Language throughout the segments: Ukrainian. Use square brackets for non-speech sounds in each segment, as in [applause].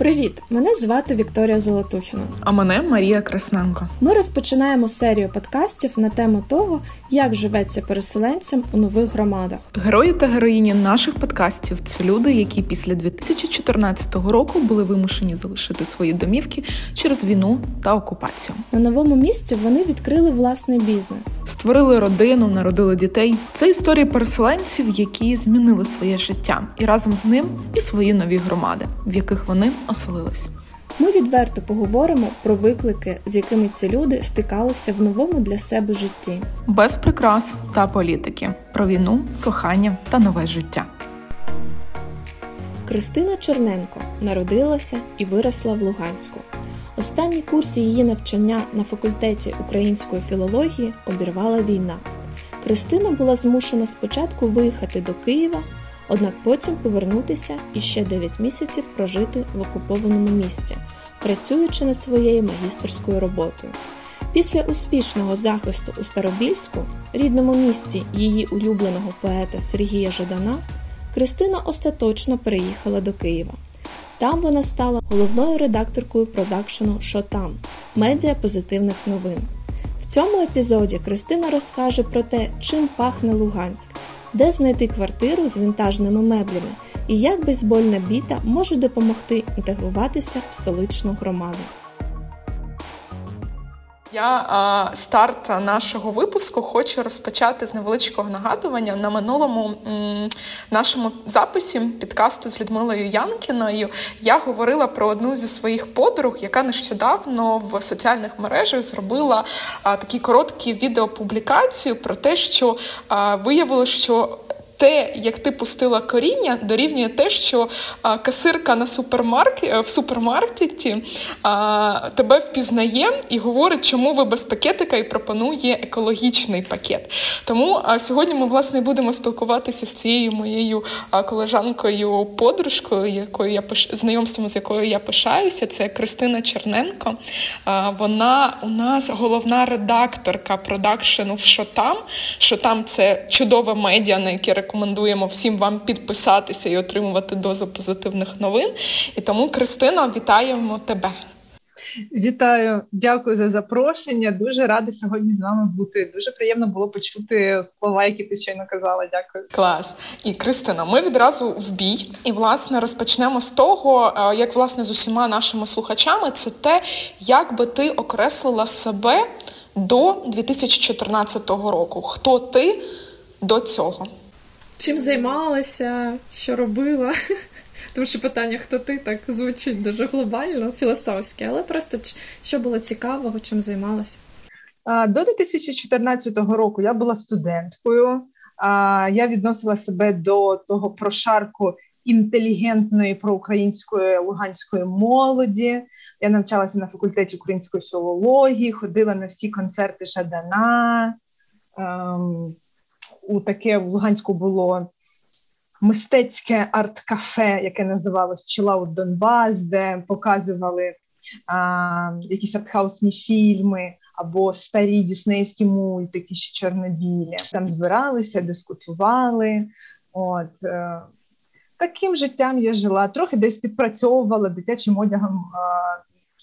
Привіт! Мене звати Вікторія Золотухіна. А мене Марія Красненко. Ми розпочинаємо серію подкастів на тему того, як живеться переселенцям у нових громадах. Герої та героїні наших подкастів це люди, які після 2014 року були вимушені залишити свої домівки через війну та окупацію. На новому місці вони відкрили власний бізнес, створили родину, народили дітей. Це історії переселенців, які змінили своє життя, і разом з ним і свої нові громади, в яких вони оселились. Ми відверто поговоримо про виклики, з якими ці люди стикалися в новому для себе житті, без прикрас та політики, про війну, кохання та нове життя. Кристина Черненко народилася і виросла в Луганську. Останній курс її навчання на факультеті української філології обірвала війна. Кристина була змушена спочатку виїхати до Києва, однак потім повернутися і ще 9 місяців прожити в окупованому місті, працюючи над своєю магістерською роботою. Після успішного захисту у Старобільську, рідному місті її улюбленого поета Сергія Жадана, Кристина остаточно переїхала до Києва. Там вона стала головною редакторкою продакшену «Що там» медіа позитивних новин. В цьому епізоді Кристина розкаже про те, чим пахне Луганськ, де знайти квартиру з вінтажними меблями і як бейсбольна біта може допомогти інтегруватися в столичну громаду. Я а, старт нашого випуску хочу розпочати з невеличкого нагадування на минулому м, нашому записі підкасту з Людмилою Янкіною. Я говорила про одну зі своїх подруг, яка нещодавно в соціальних мережах зробила а, такі короткі відеопублікацію про те, що а, виявилося, що те, як ти пустила коріння, дорівнює те, що а, касирка на супермаркет е, в супермаркеті а, тебе впізнає і говорить, чому ви без пакетика і пропонує екологічний пакет. Тому а, сьогодні ми власне будемо спілкуватися з цією моєю колежанкою, подружкою, якою я пиш... знайомством з якою я пишаюся. Це Кристина Черненко. А, вона у нас головна редакторка продакшену в «Що там?». «Що – це чудове медіа, на яке рекомендуємо всім вам підписатися і отримувати дозу позитивних новин. І тому, Кристина, вітаємо тебе. Вітаю, дякую за запрошення. Дуже рада сьогодні з вами бути. Дуже приємно було почути слова, які ти щойно казала. Дякую. Клас. І Кристина, ми відразу в бій. І власне розпочнемо з того, е, як власне з усіма нашими слухачами, це те, як би ти окреслила себе до 2014 року. Хто ти до цього? Чим займалася, що робила? [laughs] Тому що питання, хто ти так звучить дуже глобально, філософське, але просто що було цікавого, чим займалася? До 2014 року я була студенткою. Я відносила себе до того прошарку інтелігентної проукраїнської луганської молоді. Я навчалася на факультеті української філології, ходила на всі концерти Жадана. У таке в Луганську було мистецьке арт-кафе, яке називалось Чилаут Донбас, де показували а, якісь артхаусні фільми або старі діснеївські мультики, ще чорнобілі. Там збиралися, дискутували. От е, таким життям я жила. Трохи десь підпрацьовувала дитячим одягом,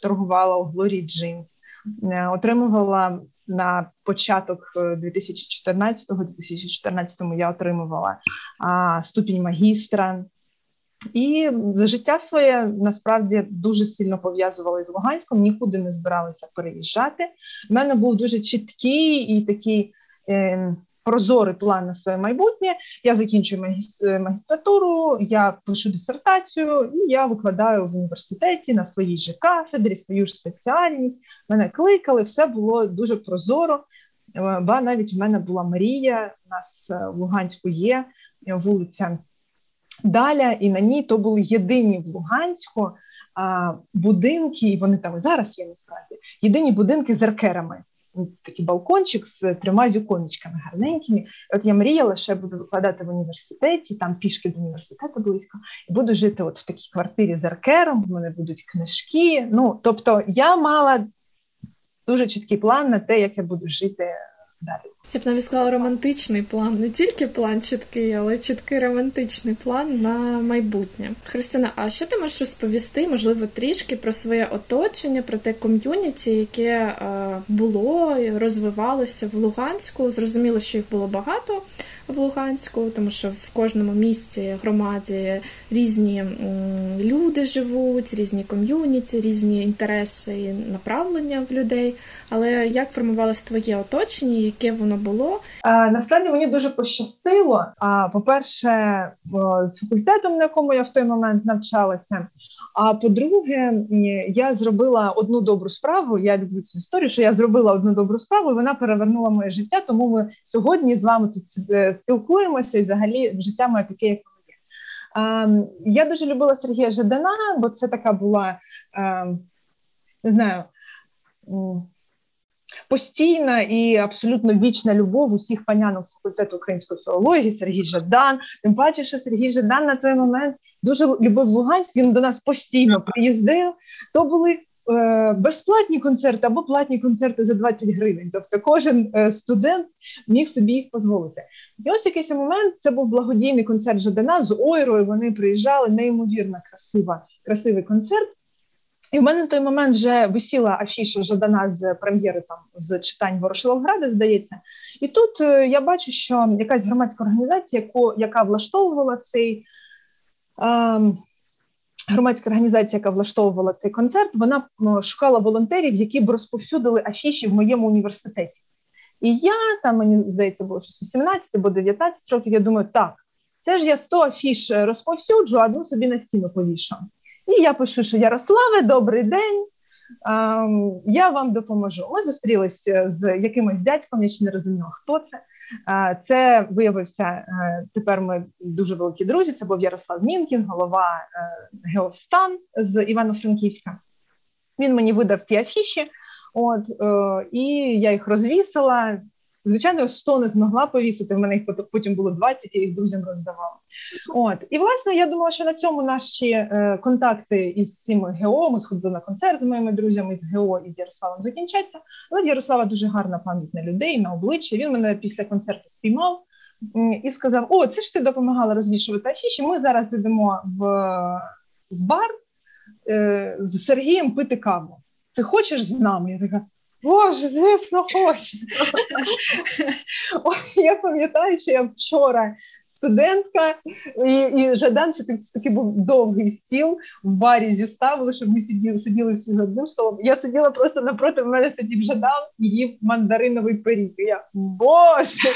торгувала у Глорі Джинс, е, отримувала на початок 2014-го, е, 2014-му я отримувала а, ступінь магістра. І життя своє насправді дуже сильно пов'язували з Луганськом, нікуди не збиралися переїжджати. У мене був дуже чіткий і такий е, прозорий план на своє майбутнє. Я закінчую магістратуру, я пишу дисертацію, і я викладаю в університеті на своїй же кафедрі, свою ж спеціальність. Мене кликали, все було дуже прозоро. Е, ба навіть в мене була Марія. У нас е, в Луганську є вулиця Даля, і на ній то були єдині в Луганську будинки, і вони там і зараз є насправді єдині будинки з аркерами. Такий балкончик з трьома віконечками гарненькими. От я мріяла, що я буду викладати в університеті, там пішки до університету близько, і буду жити от в такій квартирі з аркером. в мене будуть книжки. Ну тобто, я мала дуже чіткий план на те, як я буду жити далі. Я б навіть сказала романтичний план, не тільки план чіткий, але чіткий романтичний план на майбутнє. Христина, а що ти можеш розповісти, можливо, трішки про своє оточення, про те ком'юніті, яке е, було розвивалося в Луганську? Зрозуміло, що їх було багато в Луганську, тому що в кожному місті, громаді різні люди живуть, різні ком'юніті, різні інтереси і направлення в людей. Але як формувалось твоє оточення, яке воно було? А, насправді мені дуже пощастило. А по-перше, з факультетом, на якому я в той момент навчалася. А по-друге, я зробила одну добру справу. Я люблю цю історію, що я зробила одну добру справу, і вона перевернула моє життя. Тому ми сьогодні з вами тут е, спілкуємося, і взагалі життя моє таке, як воно є. Я дуже любила Сергія Жадана, бо це така була не знаю постійна і абсолютно вічна любов усіх панянок з факультету української філології, Сергій Жадан. Тим паче, що Сергій Жадан на той момент дуже любив Луганськ. Він до нас постійно приїздив. То були е, безплатні концерти або платні концерти за 20 гривень. Тобто, кожен е, студент міг собі їх дозволити. І ось якийсь момент це був благодійний концерт Жадана з Ойрою. Вони приїжджали неймовірно красива, красивий концерт. І в мене на той момент вже висіла афіша Жадана з прем'єри там з читань Ворошиловграда, здається. І тут е, я бачу, що якась громадська організація, яку, яка влаштовувала цей е, громадська організація, яка влаштовувала цей концерт, вона шукала волонтерів, які б розповсюдили афіші в моєму університеті. І я там, мені здається, було щось 18 або 19 років. Я думаю, так, це ж я 100 афіш розповсюджу, одну собі на стіну повішу. І я пишу, що Ярославе, добрий день. Я вам допоможу. Ми зустрілися з якимось дядьком, я ще не розуміла, хто це. Це виявився е, тепер. Ми дуже великі друзі. Це був Ярослав Мінкін, голова е, Геостан з Івано-Франківська. Він мені видав ті афіші, от е, і я їх розвісила. Звичайно, 100 не змогла повісити. В мене їх потім було 20, я їх друзям роздавала. От і власне я думала, що на цьому наші е, контакти із цими ГО ми сходили на концерт з моїми друзями з ГО і з Ярославом закінчаться. Але Ярослава дуже гарна пам'ять на людей на обличчя. Він мене після концерту спіймав і сказав: О, це ж ти допомагала розвішувати афіші. Ми зараз йдемо в, в бар е, з Сергієм пити каву. Ти хочеш з нами? Я така. Боже, звісно, хочу. Ось я пам'ятаю, що я вчора студентка, і і Жадан, що такий був довгий стіл в барі зіставили, щоб ми сиділи сиділи всі за одним столом. Я сиділа просто напроти в мене сидів Жадан і їв мандариновий пиріг. І Я Боже!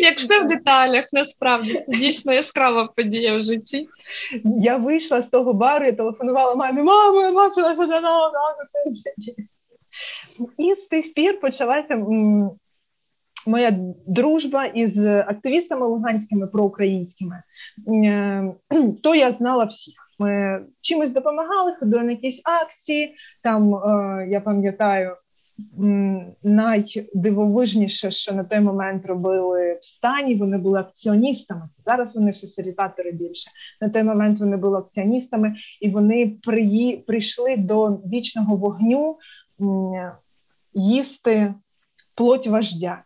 Як все в деталях, насправді це дійсно яскрава подія в житті. Я вийшла з того бару, я телефонувала мамі, мамо, я бачила Жадана, і з тих пір почалася моя дружба із активістами луганськими проукраїнськими. Е, то я знала всіх. Ми чимось допомагали, ходили на якісь акції. Там е, я пам'ятаю. Найдивовижніше, що на той момент робили в стані, вони були акціоністами. Зараз вони фасилітатори більше. На той момент вони були акціоністами, і вони прийшли до вічного вогню їсти плоть вождя.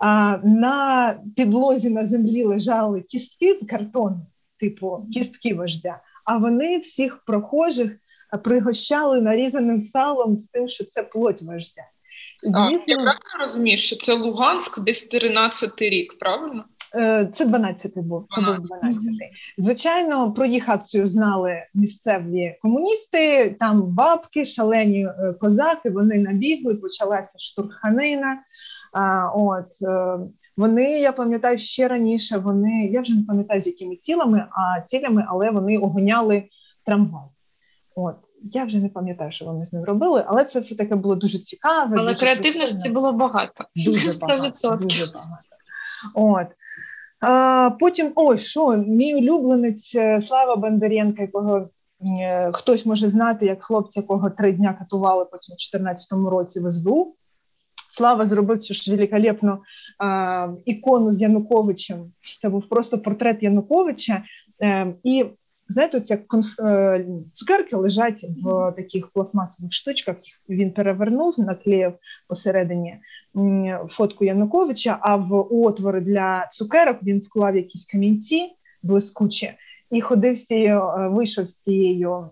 А На підлозі на землі лежали кістки з картону, типу кістки вождя, а вони всіх прохожих пригощали нарізаним салом з тим, що це плоть вождя. Звісно, а, я правильно розумію, що це Луганськ десь 13 рік, правильно? Е, це 12-й був. Це був 12-й. Звичайно, про їх акцію знали місцеві комуністи. Там бабки, шалені е, козаки. Вони набігли, почалася штурханина. От е, вони, я пам'ятаю, ще раніше. Вони я вже не пам'ятаю з якими цілами, а цілями, але вони огоняли трамвай. От я вже не пам'ятаю, що вони з ним робили, але це все таки було дуже цікаве. Але дуже креативності прикольно. було багато. Дуже [laughs] багато. Дуже багато. От Потім ой, що мій улюбленець е, Слава Бондаренка, якого е, хтось може знати, як хлопця, кого три дня катували потім у 2014 році в СБУ. Слава зробив цю ж великолепну ікону з Януковичем. Це був просто портрет Януковича. Е, і знаєте, оця конф... Е, цукерки лежать в таких пластмасових штучках. Він перевернув, наклеїв посередині фотку Януковича. А в отвори для цукерок він вклав якісь камінці блискучі і ходив з цією, е, вийшов з цією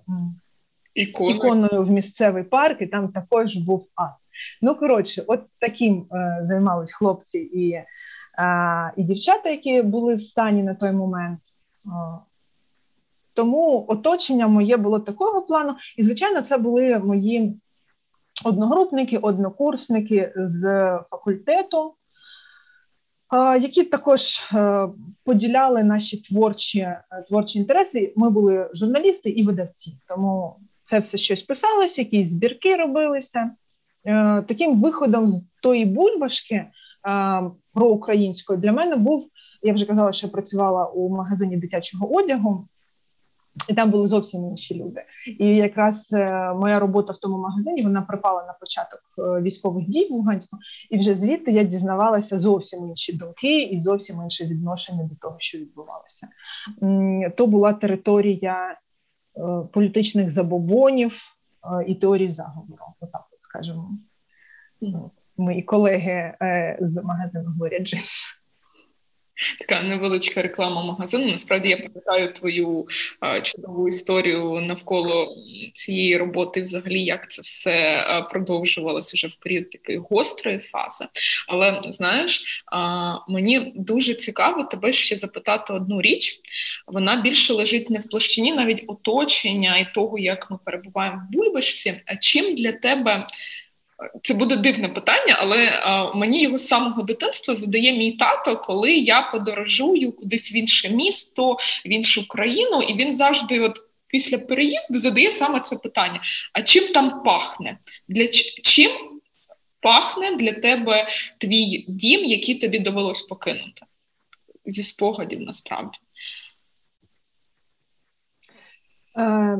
Іконою. іконою в місцевий парк, і там також був ад. Ну коротше, от таким е, займались хлопці і е, і дівчата, які були в стані на той момент. Тому оточення моє було такого плану, і звичайно, це були мої одногрупники, однокурсники з факультету, які також е, поділяли наші творчі е, творчі інтереси. Ми були журналісти і видавці, тому це все щось писалося, якісь збірки робилися. Е, таким виходом з тої бульбашки проукраїнської для мене був. Я вже казала, що я працювала у магазині дитячого одягу. І там були зовсім інші люди. І якраз е, моя робота в тому магазині вона припала на початок е, військових дій в Луганську, і вже звідти я дізнавалася зовсім інші думки і зовсім інше відношення до того, що відбувалося. То була територія е, політичних забобонів і теорії заговору. Отак, от скажемо. Мої колеги з магазину говорять. Така невеличка реклама магазину. Насправді я пам'ятаю твою а, чудову історію навколо цієї роботи, взагалі, як це все а, продовжувалося вже в період такої гострої фази. Але знаєш, а, мені дуже цікаво тебе ще запитати одну річ. Вона більше лежить не в площині навіть оточення і того, як ми перебуваємо в бульбашці. А чим для тебе? Це буде дивне питання, але а, мені його з самого дитинства задає мій тато, коли я подорожую кудись в інше місто, в іншу країну, і він завжди, от після переїзду, задає саме це питання: а чим там пахне? Для чим пахне для тебе твій дім, який тобі довелось покинути? Зі спогадів насправді. Е,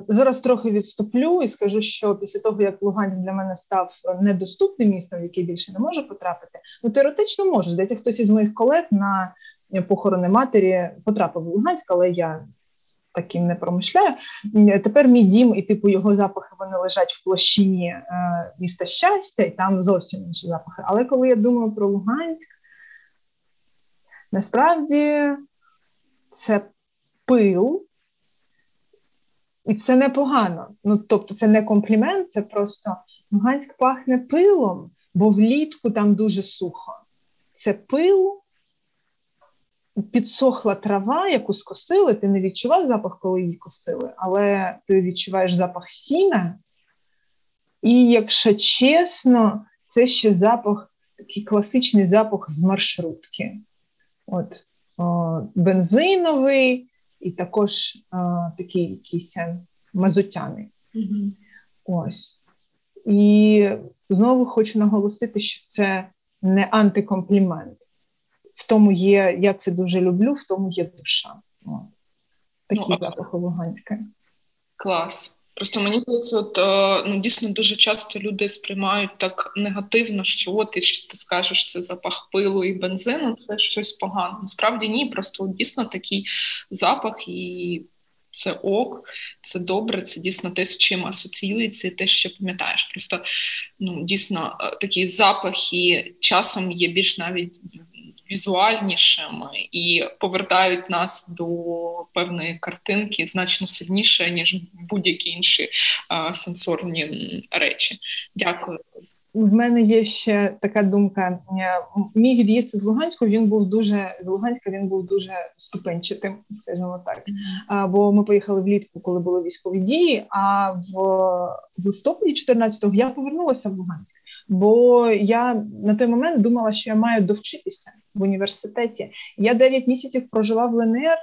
зараз трохи відступлю і скажу, що після того як Луганськ для мене став недоступним містом, в який більше не можу потрапити, ну теоретично можу. Здається, хтось із моїх колег на похорони матері потрапив в Луганськ, але я таким не промишляю. Тепер мій дім і типу його запахи вони лежать в площині е, міста щастя, і там зовсім інші запахи. Але коли я думаю про Луганськ, насправді це пил. І це непогано. Ну тобто, це не комплімент, це просто Луганськ пахне пилом, бо влітку там дуже сухо. Це пил, підсохла трава, яку скосили. Ти не відчував запах, коли її косили, але ти відчуваєш запах сіна. І, якщо чесно, це ще запах, такий класичний запах з маршрутки. От о, бензиновий і також а, такий якийсь е, мазутяний. Mm-hmm. Ось. І знову хочу наголосити, що це не антикомплімент. В тому є, я це дуже люблю, в тому є душа. Такий такі ну, запахи Луганська. Клас. Просто мені здається, от е, ну дійсно дуже часто люди сприймають так негативно, що от і що ти скажеш, це запах пилу і бензину, це щось погане. Насправді ні, просто от, дійсно такий запах, і це ок, це добре, це дійсно те, з чим асоціюється, і те, що пам'ятаєш. Просто ну дійсно е, такі запахи часом є більш навіть візуальнішими і повертають нас до певної картинки значно сильніше, ніж будь-які інші а, сенсорні речі. Дякую. В мене є ще така думка. Мій від'їзд з Луганську він був дуже з Луганська. Він був дуже ступенчатим, скажімо так. Бо ми поїхали влітку, коли були військові дії. А в, в листопаді 14-го я повернулася в Луганськ, бо я на той момент думала, що я маю довчитися в університеті. Я 9 місяців прожила в ЛНР,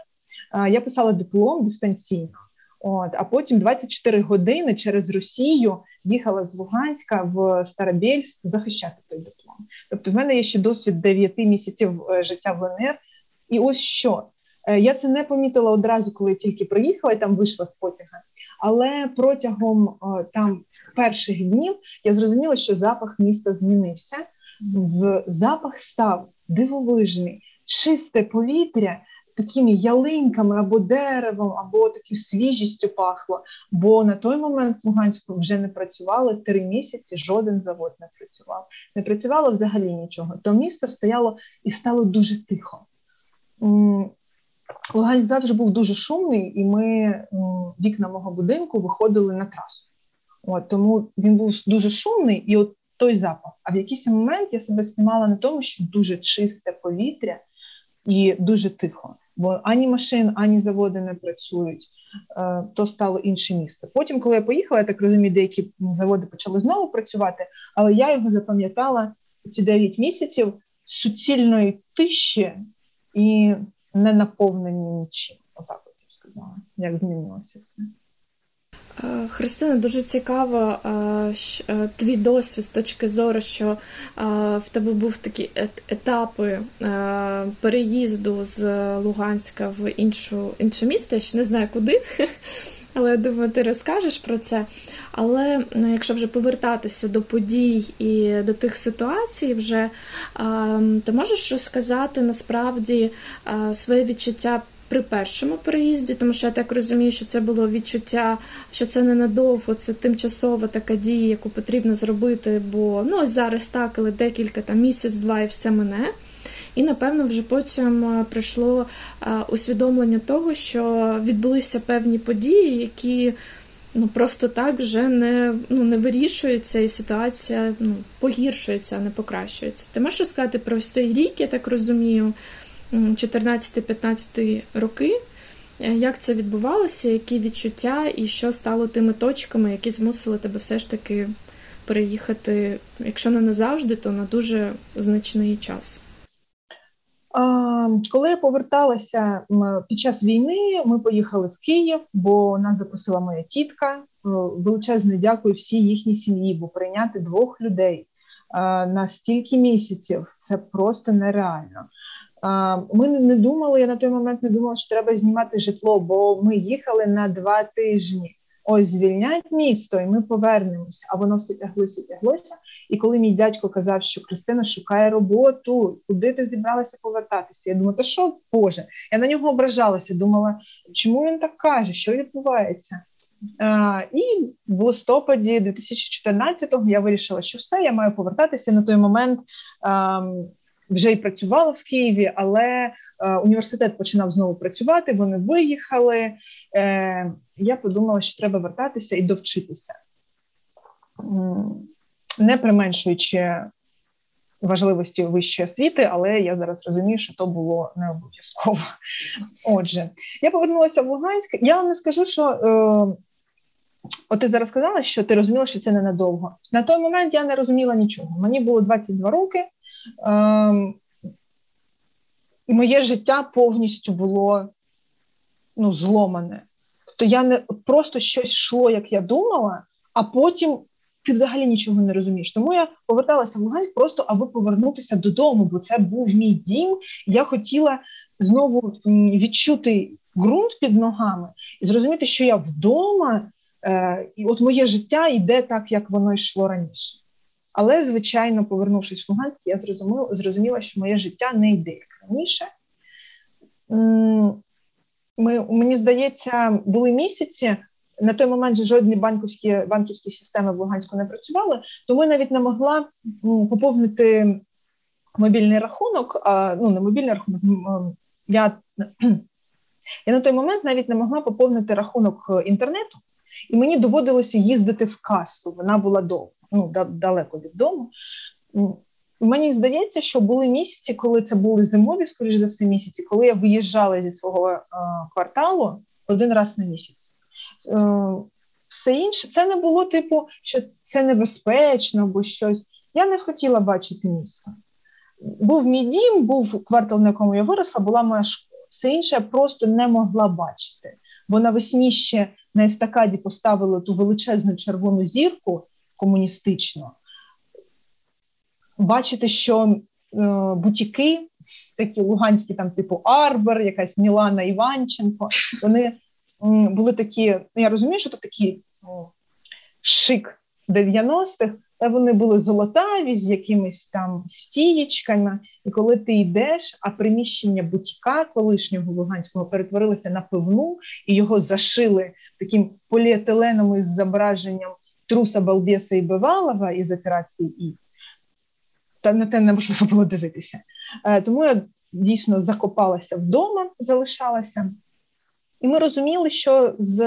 я писала диплом дистанційно. От, А потім 24 години через Росію їхала з Луганська в Старобельськ захищати той диплом. Тобто, в мене є ще досвід 9 місяців е, життя в ЛНР. І ось що. Е, я це не помітила одразу, коли тільки приїхала і там вийшла з потяга. Але протягом е, там перших днів я зрозуміла, що запах міста змінився. В запах став дивовижний, чисте повітря. такими ялинками або деревом, або такою свіжістю пахло. Бо на той момент в Луганську вже не працювали три місяці, жоден завод не працював. Не працювало взагалі нічого. То місто стояло і стало дуже тихо. Луганськ завжди був дуже шумний, і ми вікна мого будинку виходили на трасу. От, Тому він був дуже шумний, і от той запах. А в якийсь момент я себе спіймала на тому, що дуже чисте повітря і дуже тихо. Бо ані машин, ані заводи не працюють, е, то стало інше місце. Потім, коли я поїхала, я так розумію, деякі заводи почали знову працювати, але я його запам'ятала ці 9 місяців суцільної тиші і не наповнені нічим. Отак от я б сказала, як змінилося все. Е, Христина, дуже цікаво е, е, твій досвід з точки зору, що в тебе був такі етапи переїзду з Луганська в іншу, інше місто. Я ще не знаю куди, [laughs] але я думаю, ти розкажеш про це. Але якщо вже повертатися до подій і до тих ситуацій, вже то можеш розказати насправді своє відчуття при першому переїзді, тому що я так розумію, що це було відчуття, що це ненадовго, це тимчасова така дія, яку потрібно зробити, бо ну ось зараз так, але декілька там місяць-два і все мене. І, напевно, вже потім прийшло усвідомлення того, що відбулися певні події, які ну, просто так вже не ну, не вирішуються, і ситуація ну, погіршується, а не покращується. Ти можеш розказати про цей рік, я так розумію, 14-15 роки. Е, як це відбувалося, які відчуття і що стало тими точками, які змусили тебе все ж таки переїхати, якщо не назавжди, то на дуже значний час? Коли я поверталася під час війни, ми поїхали в Київ, бо нас запросила моя тітка. Величезне дякую всій їхній сім'ї, бо прийняти двох людей на стільки місяців це просто нереально. Ми не думали, я на той момент не думала, що треба знімати житло, бо ми їхали на два тижні. Ось звільнять місто, і ми повернемося. А воно все тяглося, тяглося. І коли мій дядько казав, що Кристина шукає роботу, куди ти зібралася повертатися? Я думала, та що Боже? Я на нього ображалася, думала, чому він так каже, що відбувається? А, І в листопаді 2014-го я вирішила, що все, я маю повертатися на той момент. А, вже й працювала в Києві, але е, університет починав знову працювати. Вони виїхали. Е, Я подумала, що треба вертатися і довчитися, не применшуючи важливості вищої освіти, але я зараз розумію, що то було не обов'язково. Отже, я повернулася в Луганськ. Я вам не скажу, що. Е, От ти зараз сказала, що ти розуміла, що це ненадовго. На той момент я не розуміла нічого. Мені було 22 роки, і моє життя повністю було ну, зломане. Тобто я не просто щось йшло, як я думала, а потім ти взагалі нічого не розумієш. Тому я поверталася в Луганськ просто аби повернутися додому, бо це був мій дім. Я хотіла знову відчути ґрунт під ногами і зрозуміти, що я вдома, е, і от моє життя йде так, як воно йшло раніше. Але, звичайно, повернувшись в Луганськ, я зрозуміла, що моє життя не йде як раніше. Ми, Мені здається, були місяці. На той момент же жодні банківські банківські системи в Луганську не працювали, тому я навіть не могла поповнити мобільний рахунок. А, ну, не мобільний рахунок. Я [clears throat] я на той момент навіть не могла поповнити рахунок інтернету, і мені доводилося їздити в касу. Вона була довго, ну далеко від дому. Мені здається, що були місяці, коли це були зимові, скоріш за все, місяці, коли я виїжджала зі свого е, кварталу один раз на місяць. Е, все інше це не було типу, що це небезпечно або щось. Я не хотіла бачити місто. Був мій дім, був квартал, на якому я виросла, була моя школа. Все інше я просто не могла бачити, бо навесні ще на естакаді поставили ту величезну червону зірку комуністичну, бачити, що е, бутіки, такі луганські, там, типу Арбер, якась Мілана Іванченко, вони були такі. Ну, я розумію, що це такий шик 90-х, вони були золотаві з якимись там стієчками. І коли ти йдеш, а приміщення бутіка колишнього Луганського перетворилося на пивну, і його зашили таким поліетиленом із зображенням труса Балбеса і Бивалова із операції І. Та на те неможливо було дивитися. Е, тому я дійсно закопалася вдома, залишалася. І ми розуміли, що з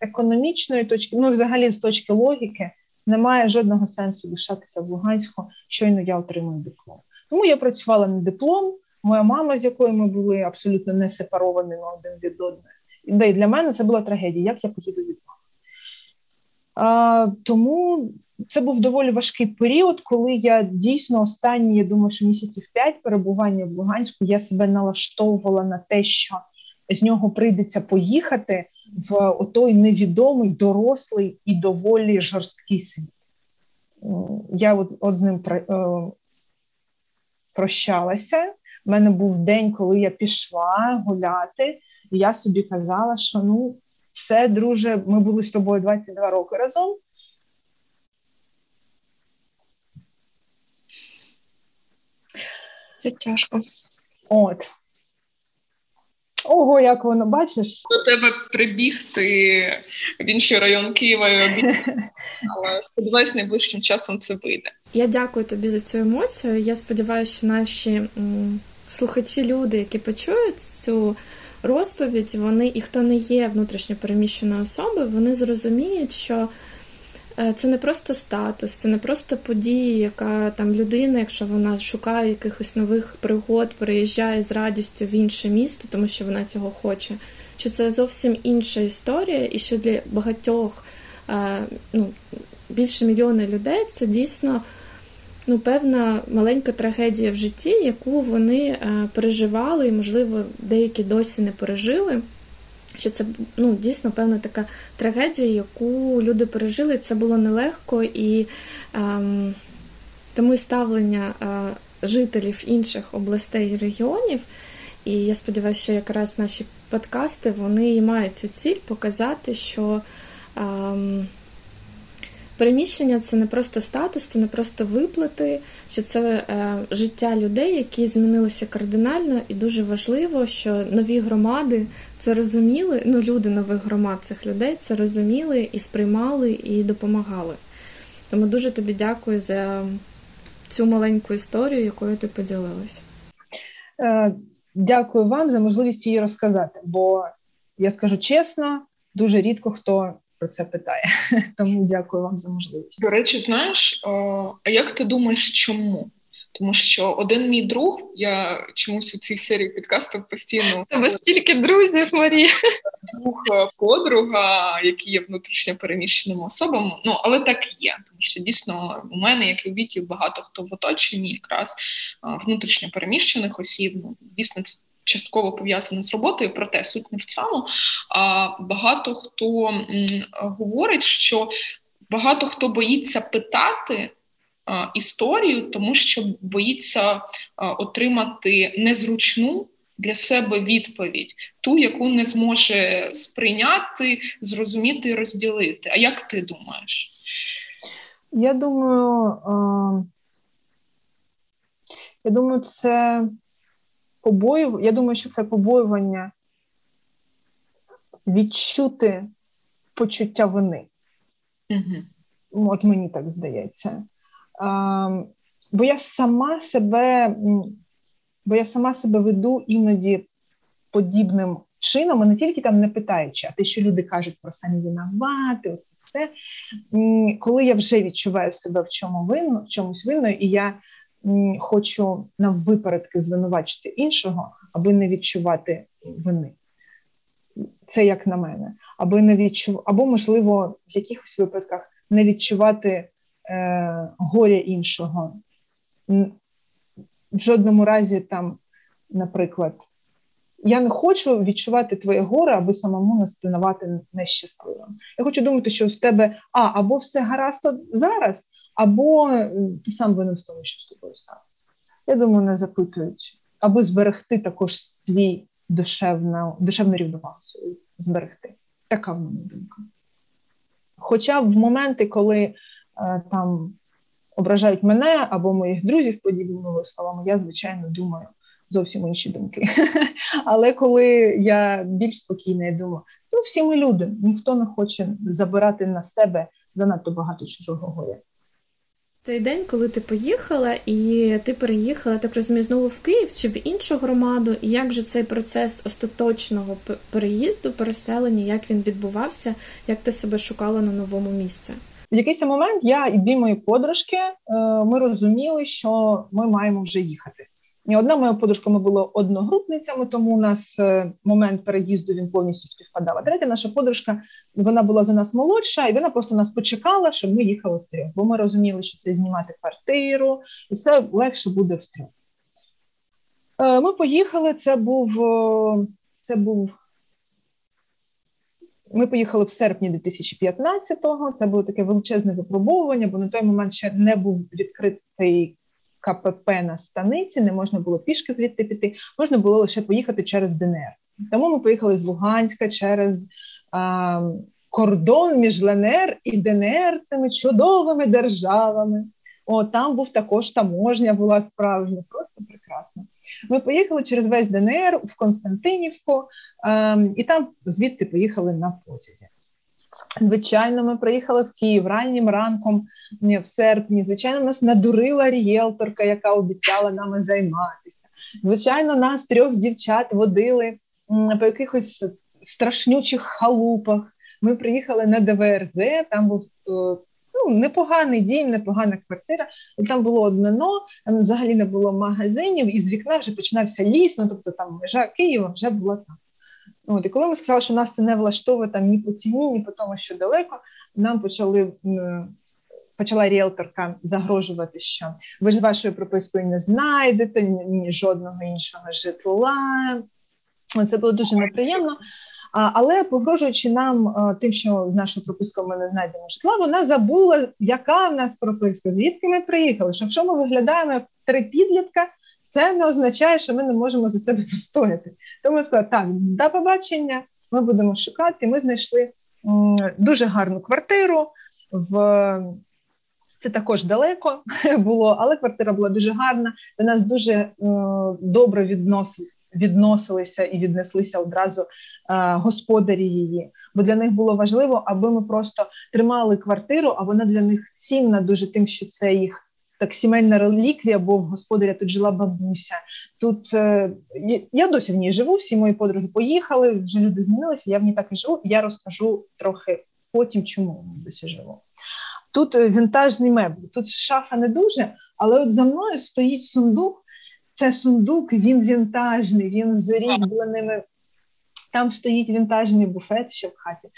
економічної точки, ну взагалі з точки логіки, немає жодного сенсу лишатися в Луганську, щойно я отримую диплом. Тому я працювала на диплом. Моя мама, з якою ми були абсолютно не сепаровані на один від одної. І для мене це була трагедія, як я поїду від мами. А, Тому це був доволі важкий період, коли я дійсно останні, я думаю, що місяців п'ять перебування в Луганську я себе налаштовувала на те, що з нього прийдеться поїхати в той невідомий, дорослий і доволі жорсткий світ. Я от, от з ним е, прощалася. У мене був день, коли я пішла гуляти, і я собі казала, що ну, все, друже, ми були з тобою 22 роки разом. Це тяжко. От. Ого, як воно бачиш? До тебе прибігти в інший район Києва і. Але [laughs] сподіваюся, найближчим часом це вийде. Я дякую тобі за цю емоцію. Я сподіваюся, що наші м, слухачі, люди, які почують цю розповідь, вони і хто не є внутрішньо переміщеною особою, вони зрозуміють, що це не просто статус, це не просто подія, яка там людина, якщо вона шукає якихось нових пригод, переїжджає з радістю в інше місто, тому що вона цього хоче. Що це зовсім інша історія, і що для багатьох е, ну, більше мільйона людей це дійсно ну, певна маленька трагедія в житті, яку вони е, переживали, і, можливо, деякі досі не пережили що це ну, дійсно певна така трагедія, яку люди пережили. Це було нелегко і ем, тому і ставлення е, жителів інших областей і регіонів. І я сподіваюся, що якраз наші подкасти вони і мають цю ціль показати, що. Ем, Переміщення це не просто статус, це не просто виплати, що це е, життя людей, які змінилися кардинально, і дуже важливо, що нові громади це розуміли. Ну, люди нових громад цих людей це розуміли і сприймали, і допомагали. Тому дуже тобі дякую за цю маленьку історію, якою ти поділилась. Е, дякую вам за можливість її розказати, бо я скажу чесно, дуже рідко хто про це питає. [laughs] Тому дякую вам за можливість. До речі, знаєш, а як ти думаєш, чому? Тому що один мій друг, я чомусь у цій серії підкастів постійно Тебе стільки друзів, Марія. Друг, е, подруга, які є внутрішньо переміщеними особами. Ну але так є, тому що дійсно у мене, як і у віків, багато хто в оточенні, якраз внутрішньо переміщених осіб. Ну дійсно це частково пов'язане з роботою, проте суть не в цьому. А багато хто говорить, що багато хто боїться питати. Історію, тому що боїться отримати незручну для себе відповідь, ту, яку не зможе сприйняти, зрозуміти і розділити. А як ти думаєш? Я думаю, я думаю, це побоювання, я думаю, що це побоювання відчути почуття вини. Угу. От мені так здається. А, Бо я сама себе, бо я сама себе веду іноді подібним чином, і не тільки там не питаючи, а те, що люди кажуть про самі винувати, оце все. Коли я вже відчуваю себе в чому винно, в чомусь винною, і я хочу наввипередки звинувачити іншого, аби не відчувати вини. Це як на мене, аби не відчув, або, можливо, в якихось випадках не відчувати е, горя іншого. В жодному разі, там, наприклад, я не хочу відчувати твоє горе, аби самому не ставати нещасливим. Я хочу думати, що в тебе а, або все гаразд зараз, або ти сам винен в тому, що з тобою сталося. Я думаю, не запитують, аби зберегти також свій душевну, душевну рівновагу зберегти. Така в мене думка. Хоча в моменти, коли е, там ображають мене або моїх друзів подібними словами, я звичайно думаю зовсім інші думки. [laughs] Але коли я більш спокійна, я думаю, ну всі ми люди, ніхто не хоче забирати на себе занадто багато чужого горя. Той день, коли ти поїхала, і ти переїхала, так розумію, знову в Київ чи в іншу громаду, і як же цей процес остаточного переїзду, переселення, як він відбувався, як ти себе шукала на новому місці? В якийсь момент я і дві мої подружки е, ми розуміли, що ми маємо вже їхати. І одна моя подружка ми були одногрупницями, тому у нас е, момент переїзду він повністю співпадав. А Третя наша подружка вона була за нас молодша, і вона просто нас почекала, щоб ми їхали втрьох. Бо ми розуміли, що це знімати квартиру, і все легше буде втрьох. Е, ми поїхали. Це був це був. Ми поїхали в серпні 2015-го. Це було таке величезне випробовування, бо на той момент ще не був відкритий КПП на станиці, не можна було пішки звідти піти, можна було лише поїхати через ДНР. Тому ми поїхали з Луганська через а, кордон між ЛНР і ДНР цими чудовими державами. О, там був також таможня, була справжня, просто прекрасно. Ми поїхали через весь ДНР в Константинівку, а, і там звідти поїхали на потязі. Звичайно, ми приїхали в Київ раннім ранком в серпні. Звичайно, нас надурила рієлторка, яка обіцяла нами займатися. Звичайно, нас трьох дівчат водили по якихось страшнючих халупах. Ми приїхали на ДВРЗ, там був е, ну, непоганий дім, непогана квартира. Там було одно, там взагалі не було магазинів, і з вікна вже починався ліс. Ну тобто там межа Києва вже була там. От, І коли ми сказали, що нас це не влаштовує там ні по ціні, ні по тому, що далеко, нам почали почала ріелторка загрожувати, що ви ж з вашою пропискою не знайдете ні, жодного іншого житла. Це було дуже неприємно. Але погрожуючи нам тим, що з нашою пропискою ми не знайдемо житла, вона забула, яка в нас прописка, звідки ми приїхали. Що якщо ми виглядаємо як три підлітка, це не означає, що ми не можемо за себе постояти. Тому я сказала, так, до побачення, ми будемо шукати. Ми знайшли дуже гарну квартиру. в це також далеко [laughs] було, але квартира була дуже гарна. До нас дуже е, добре відносили, відносилися і віднеслися одразу е, господарі її. Бо для них було важливо, аби ми просто тримали квартиру, а вона для них цінна дуже тим, що це їх так сімейна реліквія, бо в господаря тут жила бабуся. Тут е, я досі в ній живу. Всі мої подруги поїхали, вже люди змінилися. Я в ній так і живу. Я розкажу трохи потім, чому досі живу. Тут е, вінтажний меблі, тут шафа не дуже, але от за мною стоїть сундук. Це сундук, він вінтажний, він з різьбленими. Там стоїть вінтажний буфет ще в хаті.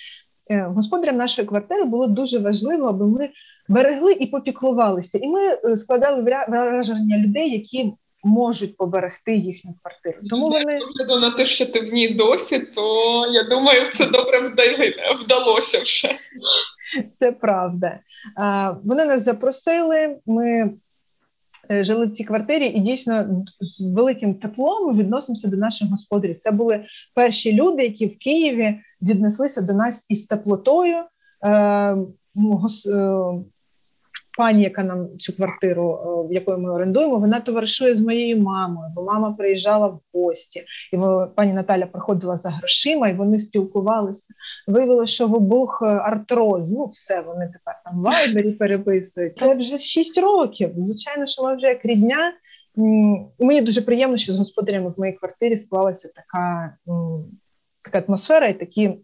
Е, господарям нашої квартири було дуже важливо, аби ми берегли і попіклувалися. І ми е, складали враження людей, які можуть поберегти їхню квартиру. Тому вони на те, що ти в ній досі, то я думаю, це добре вдалося вже. Це правда. Вони нас запросили. Ми е, жили в цій квартирі, і дійсно з великим теплом відносимося до наших господарів. Це були перші люди, які в Києві віднеслися до нас із теплотою. Пані, яка нам цю квартиру, е, в якої ми орендуємо, вона товаришує з моєю мамою, бо мама приїжджала в гості, і пані Наталя приходила за грошима, і вони спілкувалися. Виявилося, що в обох е, артроз. Ну, все вони тепер там в вайбері переписують. Це вже шість років. Звичайно, що ми вже як рідня. Мені дуже приємно, що з господарями в моїй квартирі склалася така така атмосфера і такі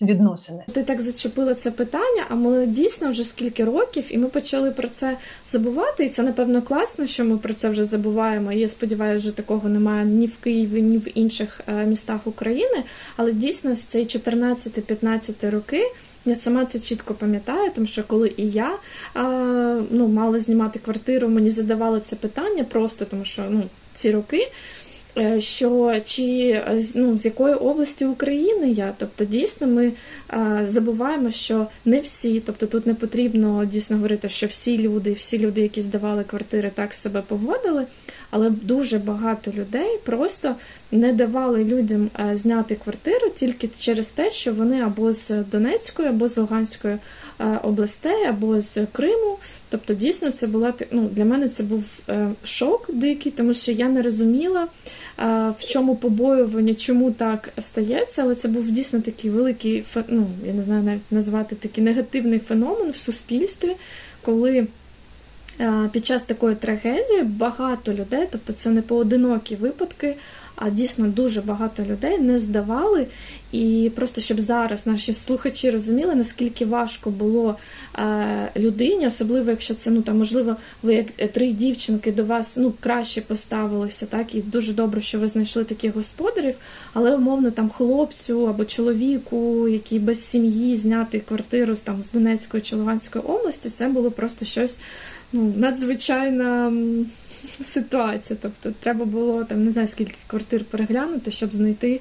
відносини. Ти так зачепила це питання, а ми дійсно вже скільки років, і ми почали про це забувати. І це напевно класно, що ми про це вже забуваємо. Я сподіваюся, що такого немає ні в Києві, ні в інших е, містах України. Але дійсно з цієї 14-15 роки. Я сама це чітко пам'ятаю, тому що коли і я а, ну, мала знімати квартиру, мені задавали це питання просто, тому що ну, ці роки Е, що чи ну, з якої області України я. Тобто, дійсно, ми а, забуваємо, що не всі, тобто тут не потрібно дійсно говорити, що всі люди, всі люди, які здавали квартири, так себе поводили, але дуже багато людей просто не давали людям зняти квартиру тільки через те, що вони або з Донецької, або з Луганської областей, або з Криму. Тобто, дійсно, це була ну, для мене це був е, шок дикий, тому що я не розуміла в чому побоювання, чому так стається, але це був дійсно такий великий ну, я не знаю навіть назвати такий негативний феномен в суспільстві, коли під час такої трагедії багато людей, тобто це не поодинокі випадки, а дійсно дуже багато людей не здавали. І просто щоб зараз наші слухачі розуміли, наскільки важко було е, людині, особливо якщо це ну там можливо, ви як три дівчинки до вас ну краще поставилися, так і дуже добре, що ви знайшли таких господарів, але умовно там хлопцю або чоловіку, який без сім'ї зняти квартиру там з Донецької чи Луганської області, це було просто щось ну, надзвичайна [laughs] ситуація. Тобто, треба було там не знаю скільки квартир переглянути, щоб знайти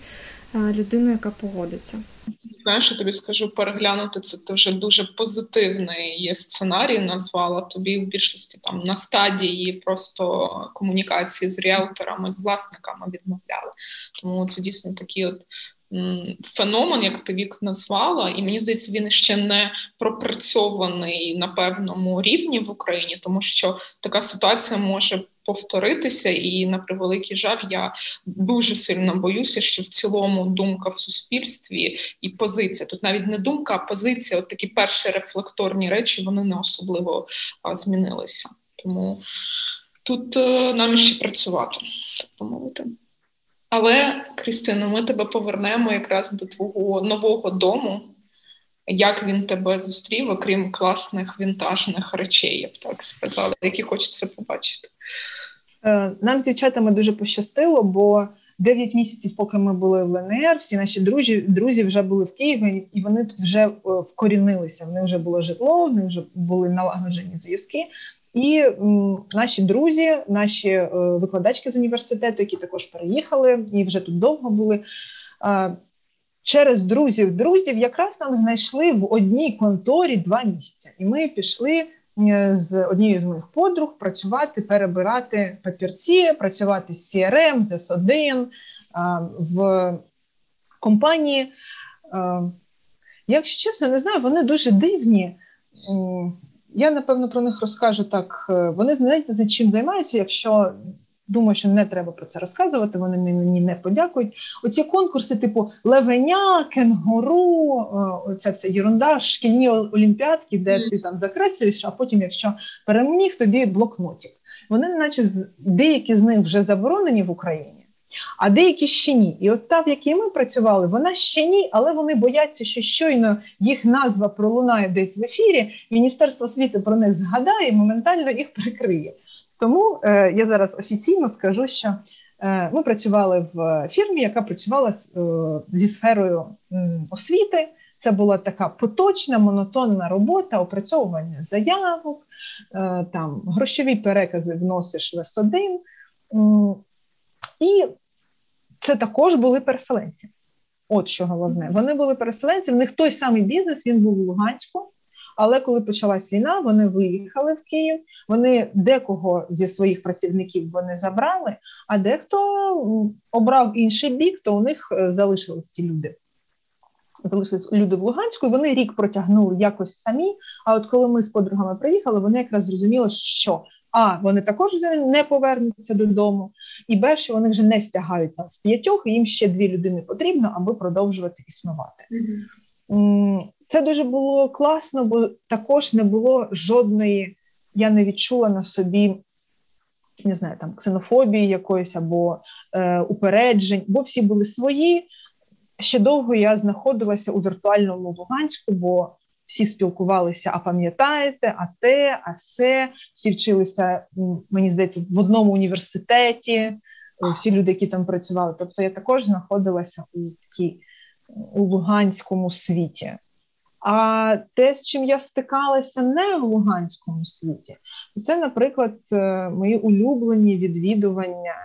людину, яка погодиться. Знаєш, я тобі скажу, переглянути це ти вже дуже позитивний сценарій назвала. Тобі в більшості там на стадії просто комунікації з ріелторами, з власниками відмовляли. Тому це дійсно такі от феномен, як ти вік назвала, і мені здається, він ще не пропрацьований на певному рівні в Україні, тому що така ситуація може повторитися, і на превеликий жаль, я дуже сильно боюся, що в цілому думка в суспільстві і позиція тут навіть не думка, а позиція, от такі перші рефлекторні речі, вони не особливо а, змінилися. Тому тут а, е, нам ще працювати, так помовити. Але, Крістино, ми тебе повернемо якраз до твого нового дому. Як він тебе зустрів, окрім класних вінтажних речей, я б так сказала, які хочеться побачити. Е, нам з дівчатами дуже пощастило, бо 9 місяців, поки ми були в ЛНР, всі наші друзі друзі вже були в Києві, і вони тут вже е, вкорінилися. В них вже було житло, в них вже були налагоджені зв'язки. І м, наші друзі, наші е, викладачки з університету, які також переїхали і вже тут довго були. Е, через друзів друзів якраз нам знайшли в одній конторі два місця, і ми пішли е, з однією з моїх подруг працювати, перебирати папірці, працювати з CRM, з S1 е, в компанії. Е, якщо чесно, не знаю, вони дуже дивні. Я напевно про них розкажу так. Е, вони знаєте, за чим займаються. Якщо думаю, що не треба про це розказувати, вони мені не подякують. Оці конкурси, типу левеня, кенгуру, е, оця вся єрунда, шкільні олімпіадки, де ти там закреслюєш, а потім, якщо переміг, тобі блокнотик. Вони, наче деякі з них вже заборонені в Україні а деякі ще ні. І от та, в якій ми працювали, вона ще ні, але вони бояться, що щойно їх назва пролунає десь в ефірі. Міністерство освіти про них згадає і моментально їх прикриє. Тому е, я зараз офіційно скажу, що е, ми працювали в фірмі, яка працювала е, зі сферою освіти. Це була така поточна, монотонна робота, опрацьовування заявок, е, там грошові перекази вносиш в С1. І це також були переселенці. От що головне. Вони були переселенці, в них той самий бізнес, він був в Луганську. Але коли почалась війна, вони виїхали в Київ. Вони декого зі своїх працівників вони забрали, а дехто обрав інший бік, то у них е, залишились ті люди. Залишились люди в Луганську, і вони рік протягнули якось самі. А от коли ми з подругами приїхали, вони якраз зрозуміли, що а вони також не повернуться додому, і Б, що вони вже не стягають там в п'ятьох, і їм ще дві людини потрібно, аби продовжувати існувати. Mm-hmm. Це дуже було класно, бо також не було жодної, я не відчула на собі. Не знаю, там ксенофобії якоїсь або е, упереджень, бо всі були свої. Ще довго я знаходилася у віртуальному Луганську, бо всі спілкувалися, а пам'ятаєте, а те, а се, всі вчилися, мені здається, в одному університеті, е, всі люди, які там працювали. Тобто я також знаходилася у такій у Луганському світі. А те, з чим я стикалася не в Луганському світі, це, наприклад, е, мої улюблені відвідування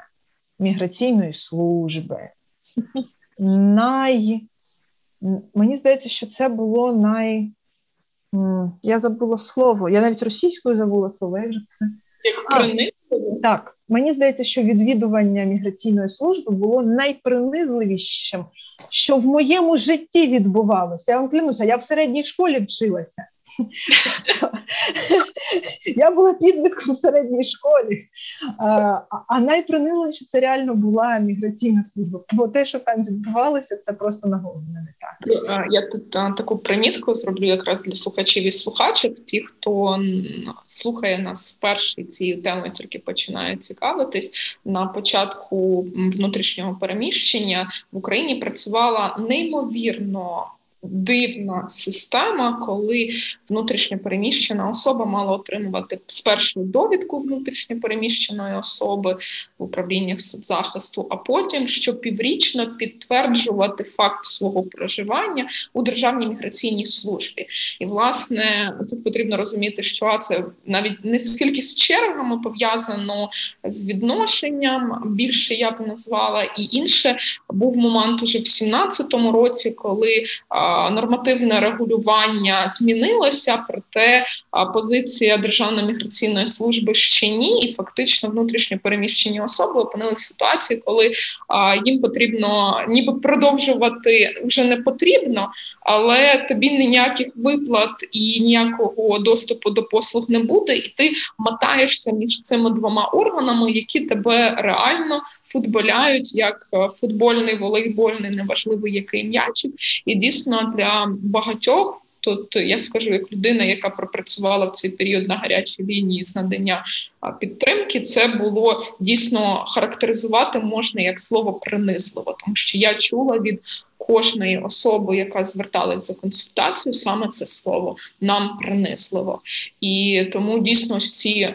міграційної служби. [laughs] Най... Мені здається, що це було най. Я забула слово. Я навіть російською забула слово. Як же це? Як принизливо? Так, мені здається, що відвідування міграційної служби було найпринизливішим, що в моєму житті відбувалося. Я вам клянуся, я в середній школі вчилася. [laughs] Я була підлітком в середній школі, а найприниліше це реально була міграційна служба. Бо те, що там відбувалося, це просто на голову не так. Я тут таку примітку зроблю якраз для слухачів і слухачок. Ті, хто слухає нас вперше цією темою тільки починає цікавитись. На початку внутрішнього переміщення в Україні працювала неймовірно дивна система, коли внутрішньо переміщена особа мала отримувати спершу довідку внутрішньо переміщеної особи в управліннях соцзахисту, а потім щопіврічно підтверджувати факт свого проживання у державній міграційній службі. І власне тут потрібно розуміти, що це навіть не скільки з чергами пов'язано з відношенням, більше я б назвала, і інше був момент уже в 17-му році, коли нормативне регулювання змінилося, проте позиція Державної міграційної служби ще ні, і фактично внутрішньо переміщені особи опинилися в ситуації, коли їм потрібно ніби продовжувати вже не потрібно, але тобі ніяких виплат і ніякого доступу до послуг не буде, і ти мотаєшся між цими двома органами, які тебе реально футболяють як футбольний, волейбольний, неважливо який м'ячик, і дійсно для багатьох. Тут я скажу, як людина, яка пропрацювала в цей період на гарячій лінії з надання підтримки, це було дійсно характеризувати можна як слово принизливо, тому що я чула від кожної особи, яка зверталась за консультацією, саме це слово нам принизливо. І тому дійсно ось ці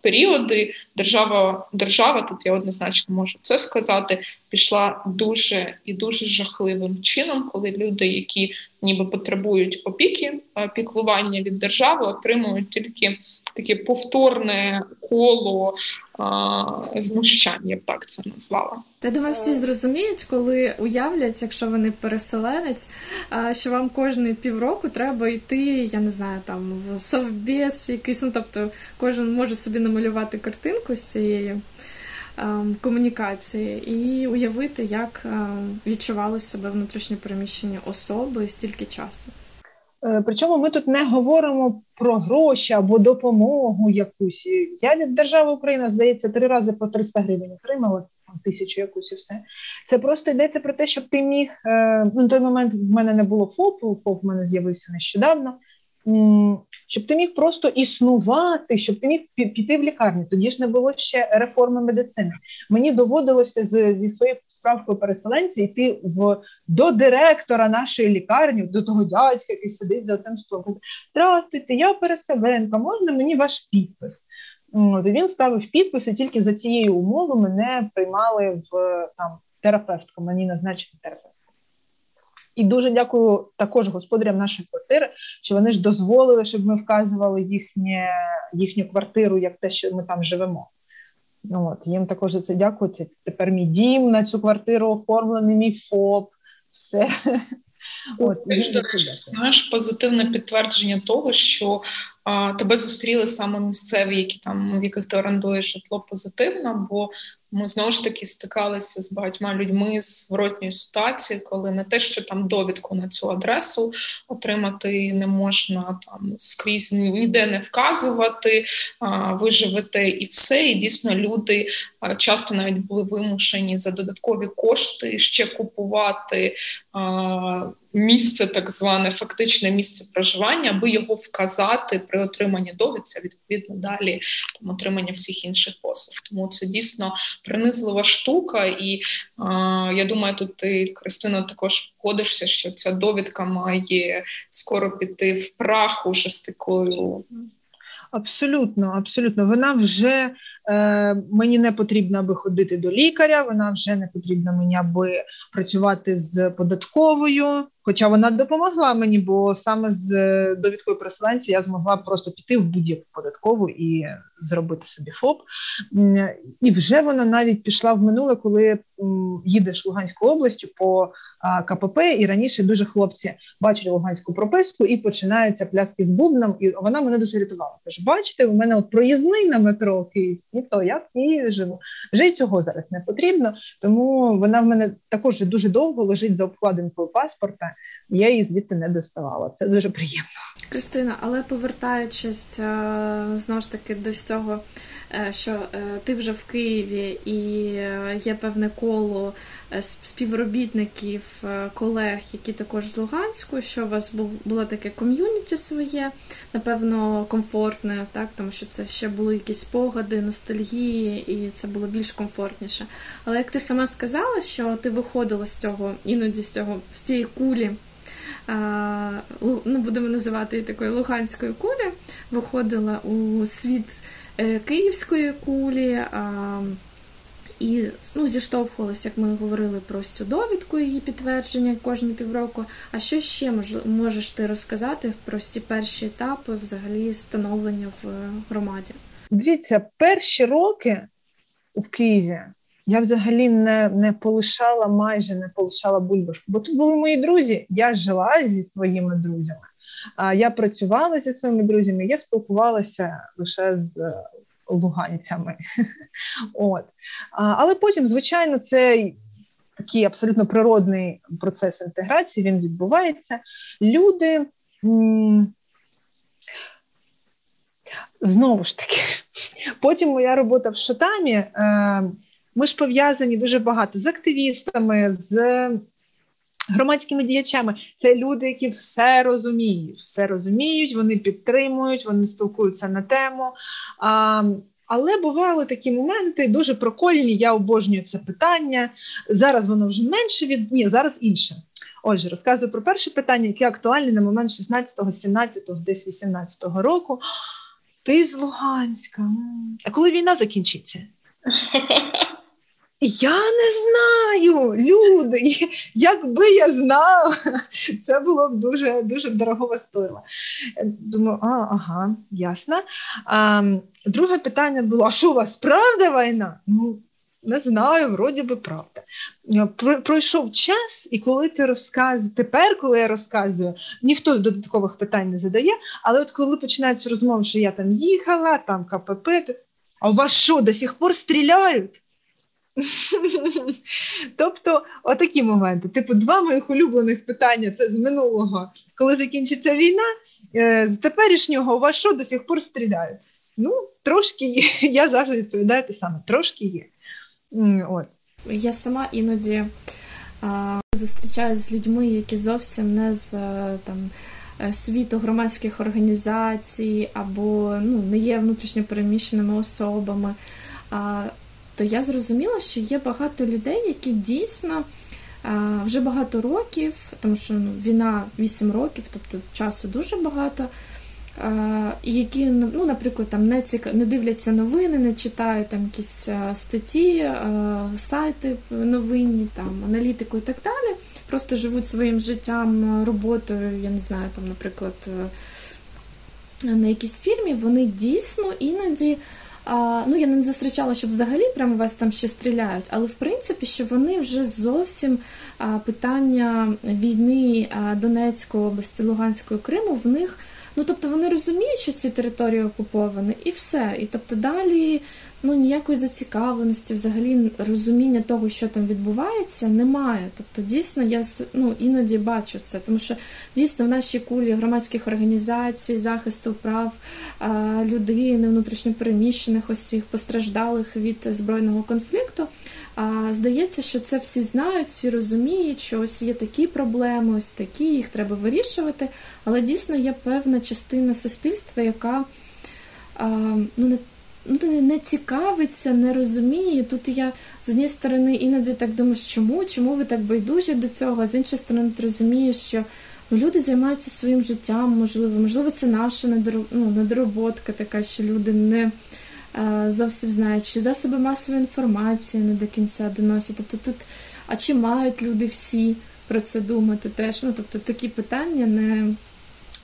періоди держава, держава, тут я однозначно можу це сказати, пішла дуже і дуже жахливим чином, коли люди, які ніби потребують опіки, піклування від держави, отримують тільки таке повторне коло а, знущань, я б так це назвала. Я думаю, всі зрозуміють, коли уявлять, якщо вони переселенець, що вам кожні півроку треба йти, я не знаю, там в совбез якийсь, ну тобто кожен може собі намалювати картинку з цієї комунікації і уявити, як відчували себе внутрішньо переміщені особи стільки часу. Е, причому ми тут не говоримо про гроші або допомогу якусь. Я від держави Україна, здається, три рази по 300 гривень отримала тисячу якусь і все. Це просто йдеться про те, щоб ти міг. Е, ну, на той момент в мене не було ФОПу, ФОП в мене з'явився нещодавно щоб ти міг просто існувати, щоб ти міг піти в лікарню. Тоді ж не було ще реформи медицини. Мені доводилося з, зі своєю справкою переселенця йти в до директора нашої лікарні, до того дядька, який сидить за тим столом. Здравствуйте, я переселенка, можна мені ваш підпис? От, Він ставив підпис, і тільки за цією умовою мене приймали в там терапевтку, мені назначили терапевт. І дуже дякую також господарям нашої квартири, що вони ж дозволили, щоб ми вказували їхнє, їхню квартиру як те, що ми там живемо. Ну, от, Їм також за це дякую. Це тепер мій дім на цю квартиру оформлений, мій ФОП, все. От, до речі, знаєш позитивне підтвердження того, що а, тебе зустріли саме місцеві, які там в яких ти орендуєш житло позитивно, бо ми знову ж таки стикалися з багатьма людьми з зворотньої ситуації, коли не те, що там довідку на цю адресу отримати не можна там скрізь ніде не вказувати, а, ви і все. І дійсно люди а, часто навіть були вимушені за додаткові кошти ще купувати. А, місце, так зване фактичне місце проживання, аби його вказати при отриманні довідця, відповідно далі там отримання всіх інших послуг. Тому це дійсно принизлива штука, і а, я думаю, тут ти Кристина також погодишся, що ця довідка має скоро піти в прах уже з такою. Абсолютно, абсолютно. Вона вже е, мені не потрібно, аби ходити до лікаря. Вона вже не потрібна мені, аби працювати з податковою. Хоча вона допомогла мені, бо саме з е, довідкою переселенця я змогла просто піти в будь-яку податкову і зробити собі ФОП. І вже вона навіть пішла в минуле, коли їдеш Луганською областю по КПП, і раніше дуже хлопці бачать луганську прописку і починаються пляски з бубном. І вона мене дуже рятувала. Тож, бачите, у мене от проїзний на метро Київський, то я в Києві живу. Вже й цього зараз не потрібно, тому вона в мене також дуже довго лежить за обкладинкою паспорта. Я її звідти не доставала. Це дуже приємно. Кристина, але повертаючись е, знову ж таки до цього, що е, ти вже в Києві і є певне коло співробітників, колег, які також з Луганську, що у вас було таке ком'юніті своє, напевно, комфортне, так, тому що це ще були якісь спогади, ностальгії, і це було більш комфортніше. Але як ти сама сказала, що ти виходила з цього, іноді з цього з цієї кулі ну, будемо називати її такою луганської кулі, виходила у світ е, київської кулі. І ну, зіштовхувалися, як ми говорили про цю довідку, її підтвердження кожні півроку. А що ще мож, можеш ти розказати про ці перші етапи взагалі становлення в громаді? Дивіться, перші роки в Києві я взагалі не не полишала, майже не полишала бульбашку. Бо тут були мої друзі. Я жила зі своїми друзями, я працювала зі своїми друзями. Я спілкувалася лише з е, луганцями. [laughs] От. Але потім, звичайно, це такий абсолютно природний процес інтеграції. Він відбувається. Люди. Знову ж таки, [laughs] потім моя робота в Шотамі. Е, ми ж пов'язані дуже багато з активістами, з громадськими діячами. Це люди, які все розуміють, все розуміють, вони підтримують, вони спілкуються на тему. А, але бували такі моменти дуже прокольні. Я обожнюю це питання. Зараз воно вже менше від ні, зараз інше. Отже, розказую про перше питання, яке актуальне на момент 16-го, 17-го, десь 18-го року. Ти з Луганська. А коли війна закінчиться? [laughs] Я не знаю, люди. Якби я знала, це було б дуже дуже дорого стоїло. Думаю, а, ага, ясно. А, Друге питання було: а що у вас правда війна? Ну, не знаю, вроді би правда. Пройшов час, і коли ти розказуєш, тепер, коли я розказую, ніхто додаткових питань не задає, але от коли починаються розмови, що я там їхала, там КПП, а у вас що, до сих пор стріляють? [laughs] Тобто, отакі моменти. Типу, два моїх улюблених питання це з минулого, коли закінчиться війна, е, з теперішнього у вас що до сих пор стріляють? Ну, трошки є. [laughs] Я завжди відповідаю те саме, трошки є. От. Я сама іноді а, зустрічаюся з людьми, які зовсім не з е, там. Е, світу громадських організацій або ну, не є внутрішньо переміщеними особами. А то я зрозуміла, що є багато людей, які дійсно вже багато років, тому що ну, війна 8 років, тобто часу дуже багато. Які, ну, наприклад, там не ціка... не дивляться новини, не читають там якісь статті, сайти новинні, там аналітику і так далі. Просто живуть своїм життям, роботою, я не знаю, там, наприклад, е, на якійсь фірмі, вони дійсно іноді а, Ну, я не зустрічала, щоб взагалі прямо вас там ще стріляють, але в принципі, що вони вже зовсім а, питання війни а, Донецької області, Луганської Криму в них. Ну, тобто вони розуміють, що ці території окуповані, і все. І тобто далі ну, ніякої зацікавленості, взагалі розуміння того, що там відбувається, немає. Тобто, дійсно, я ну, іноді бачу це, тому що дійсно в нашій кулі громадських організацій, захисту прав людини, внутрішньопереміщених осіб, постраждалих від збройного конфлікту. А здається, що це всі знають, всі розуміють, що ось є такі проблеми, ось такі, їх треба вирішувати. Але дійсно є певна частина суспільства, яка а, ну, не ну, не цікавиться, не розуміє. Тут я з однієї сторони іноді так думаю, чому, чому ви так байдужі до цього, а з іншої сторони, ти розумієш, що ну, люди займаються своїм життям, можливо, можливо, це наша ну, така, що люди не зовсім знають, чи засоби масової інформації не до кінця доносять. Тобто тут, а чи мають люди всі про це думати теж. Ну, тобто такі питання, не,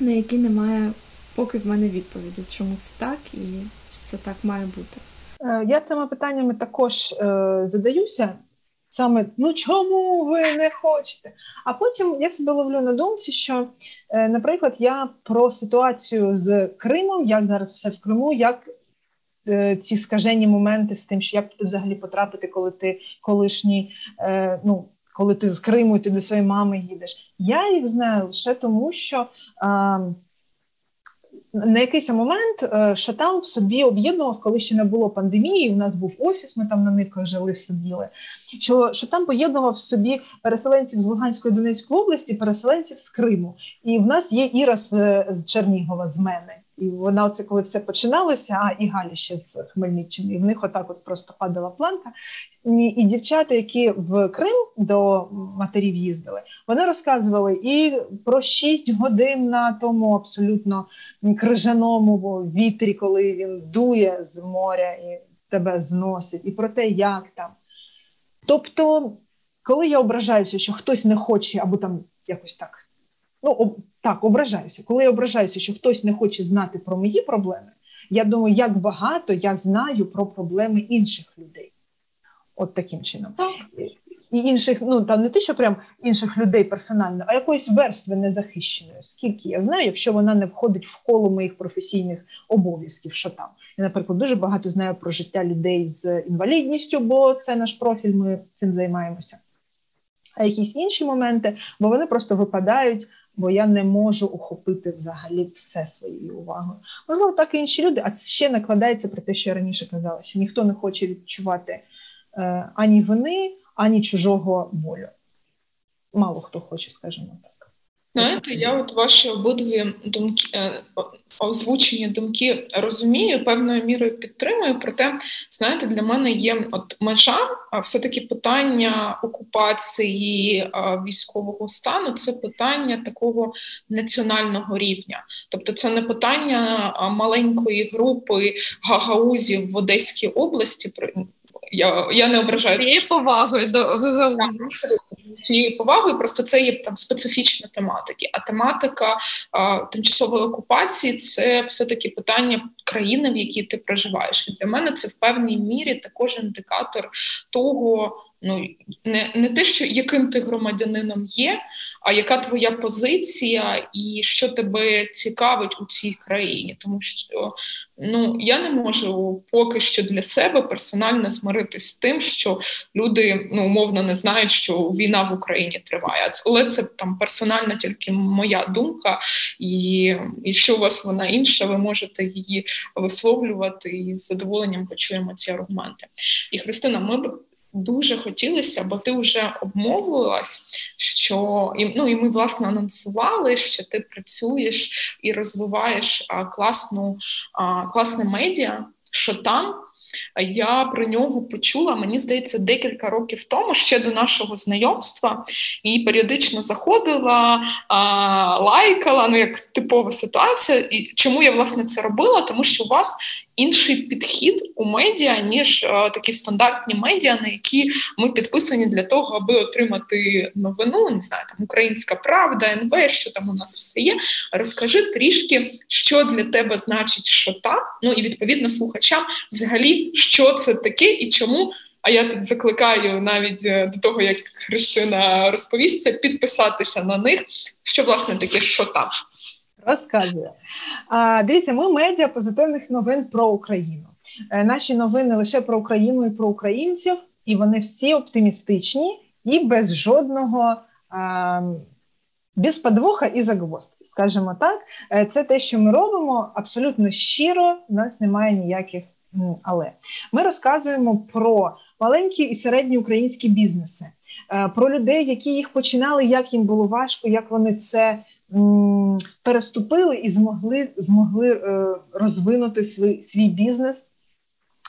на які немає поки в мене відповіді, чому це так і чи це так має бути. Е, я цими питаннями також е, задаюся. Саме ну чому ви не хочете? А потім я себе ловлю на думці, що, е, наприклад, я про ситуацію з Кримом, як зараз все в Криму, як е, ці скажені моменти з тим, що як туди взагалі потрапити, коли ти колишній, е, ну коли ти з Криму і ти до своєї мами їдеш. Я їх знаю лише тому, що. Е, на якийсь момент е, Шатам в собі об'єднував, коли ще не було пандемії. У нас був офіс, ми там на нивках жили, сиділи. Що Шатам поєднував собі переселенців з Луганської Донецької області, переселенців з Криму. І в нас є Іра з, з Чернігова з мене. І вона це коли все починалося, а і Галя ще з Хмельниччини. І в них отак от просто падала планка. І, і дівчата, які в Крим до матерів їздили, вони розказували і про 6 годин на тому абсолютно крижаному вітрі, коли він дує з моря і тебе зносить, і про те, як там. Тобто, коли я ображаюся, що хтось не хоче або там якось так. Ну, так, ображаюся. Коли я ображаюся, що хтось не хоче знати про мої проблеми, я думаю, як багато я знаю про проблеми інших людей. От таким чином. І інших, ну там не те, що прям інших людей персонально, а якоїсь верстви незахищеної. Скільки я знаю, якщо вона не входить в коло моїх професійних обов'язків, що там. Я, наприклад, дуже багато знаю про життя людей з інвалідністю, бо це наш профіль, ми цим займаємося. А якісь інші моменти, бо вони просто випадають бо я не можу охопити взагалі все своєю увагою. Можливо, так і інші люди, а це ще накладається про те, що я раніше казала, що ніхто не хоче відчувати е, ані вини, ані чужого болю. Мало хто хоче, скажімо так. Знаєте, я от ваші обидві думки е, озвучені думки розумію, певною мірою підтримую. Проте, знаєте, для мене є от межа, а все-таки питання окупації військового стану це питання такого національного рівня. Тобто, це не питання маленької групи гагаузів в Одеській області. Я я не ображаю цією повагою до гагаузів цією повагою, просто це є там специфічна тематика. А тематика а, тимчасової окупації це все-таки питання країни, в якій ти проживаєш. І для мене це в певній мірі також індикатор того, ну не не те, що яким ти громадянином є, а яка твоя позиція і що тебе цікавить у цій країні. Тому що ну я не можу поки що для себе персонально змиритись з тим, що люди ну умовно не знають, що війна в Україні триває. Але це там персональна тільки моя думка, і якщо у вас вона інша, ви можете її висловлювати і з задоволенням почуємо ці аргументи. І Христина, ми б дуже хотілося, бо ти вже обмовилась, що і ну і ми власне анонсували, що ти працюєш і розвиваєш класну класне медіа, що там. Я про нього почула, мені здається, декілька років тому, ще до нашого знайомства, і періодично заходила, а, лайкала, ну як типова ситуація. І чому я власне це робила? Тому що у вас інший підхід у медіа, ніж такі стандартні медіа, на які ми підписані для того, аби отримати новину. Не знаю, там Українська Правда, НВ, що там у нас все є. Розкажи трішки, що для тебе значить шота, ну і відповідно слухачам взагалі що це таке і чому. А я тут закликаю навіть е, до того, як Христина розповісться, підписатися на них. Що власне таке що там? Розказує. А, Дивіться, ми медіа позитивних новин про Україну. Е, наші новини лише про Україну і про українців, і вони всі оптимістичні і без жодного. А, без подвоха і загвоздки, скажімо так, е, це те, що ми робимо абсолютно щиро. У нас немає ніяких але ми розказуємо про маленькі і середні українські бізнеси, е, про людей, які їх починали, як їм було важко, як вони це переступили і змогли змогли е, розвинути свій, свій бізнес.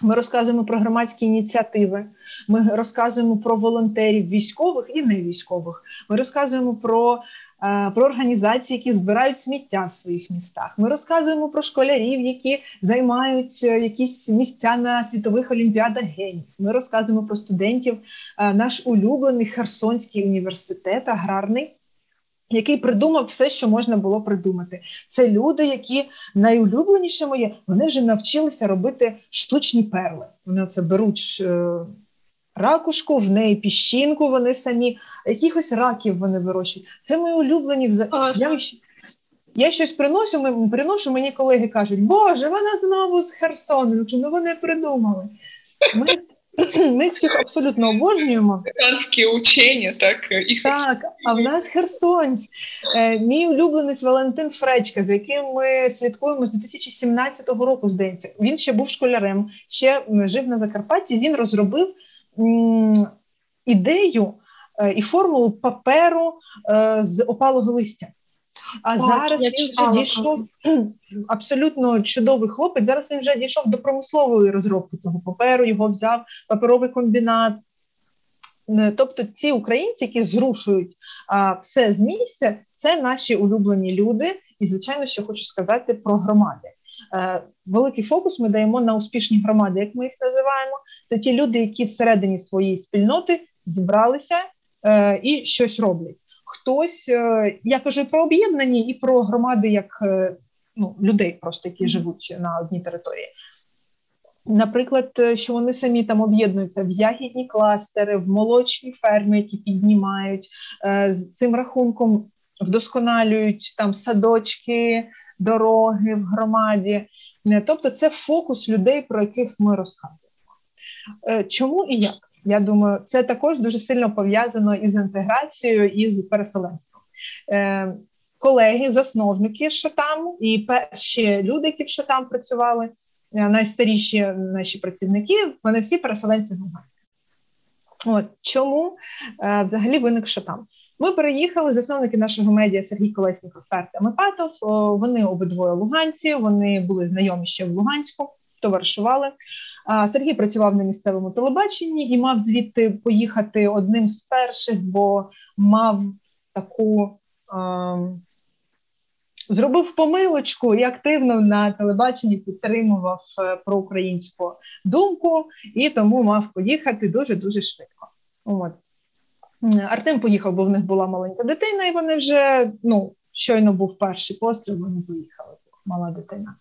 Ми розказуємо про громадські ініціативи. Ми розказуємо про волонтерів, військових і не військових. Ми розказуємо про про організації, які збирають сміття в своїх містах. Ми розказуємо про школярів, які займають е, якісь місця на світових олімпіадах генів. Ми розказуємо про студентів. Е, наш улюблений Херсонський університет аграрний. Який придумав все, що можна було придумати. Це люди, які найулюбленіше моє, вони вже навчилися робити штучні перли. Вони це беруть е, ракушку, в неї піщинку, вони самі, якихось раків вони вирощують. Це мої улюблені я, я щось приношу, приношу, мені колеги кажуть, Боже, вона знову з Херсону. Ну вони придумали. Ми [clears throat] ми всіх абсолютно обожнюємо. Херсонські учені, так і Так, а в нас Херсонськ. Е, мій улюбленець Валентин Фречка, за яким ми слідкуємо з 2017 року, здається. Він ще був школярем, ще жив на Закарпатті. Він розробив ідею е, і формулу паперу е, з опалого листя. А так, зараз він вже дійшов [clears throat] абсолютно чудовий хлопець. Зараз він вже дійшов до промислової розробки того паперу, його взяв паперовий комбінат. Е, тобто ці українці, які зрушують а, все з місця, це наші улюблені люди. І, звичайно, що хочу сказати про громади. Е, великий фокус ми даємо на успішні громади, як ми їх називаємо. Це ті люди, які всередині своєї спільноти зібралися е, і щось роблять. Хтось е, я кажу про об'єднані і про громади, як ну, людей, просто які живуть на одній території. Наприклад, що вони самі там об'єднуються в ягідні кластери, в молочні ферми, які піднімають з цим рахунком вдосконалюють там садочки, дороги в громаді. Е, тобто, це фокус людей, про яких ми розказуємо. Е, чому і як? Я думаю, це також дуже сильно пов'язано із інтеграцією і з переселенством. Е, колеги, засновники Шатаму і перші люди, які в Шатам працювали, найстаріші наші працівники, вони всі переселенці з Луганська. От чому взагалі виник Шатам? Ми переїхали засновники нашого медіа Сергій Колесніков та Артем Іпатов. Вони обидвоє луганці. Вони були знайомі ще в Луганську, товаришували. Сергій працював на місцевому телебаченні і мав звідти поїхати одним з перших, бо мав таку. Зробив помилочку і активно на телебаченні підтримував е, проукраїнську думку, і тому мав поїхати дуже дуже швидко. От Артем поїхав, бо в них була маленька дитина, і вони вже ну, щойно був перший постріл, вони поїхали. Мала дитина.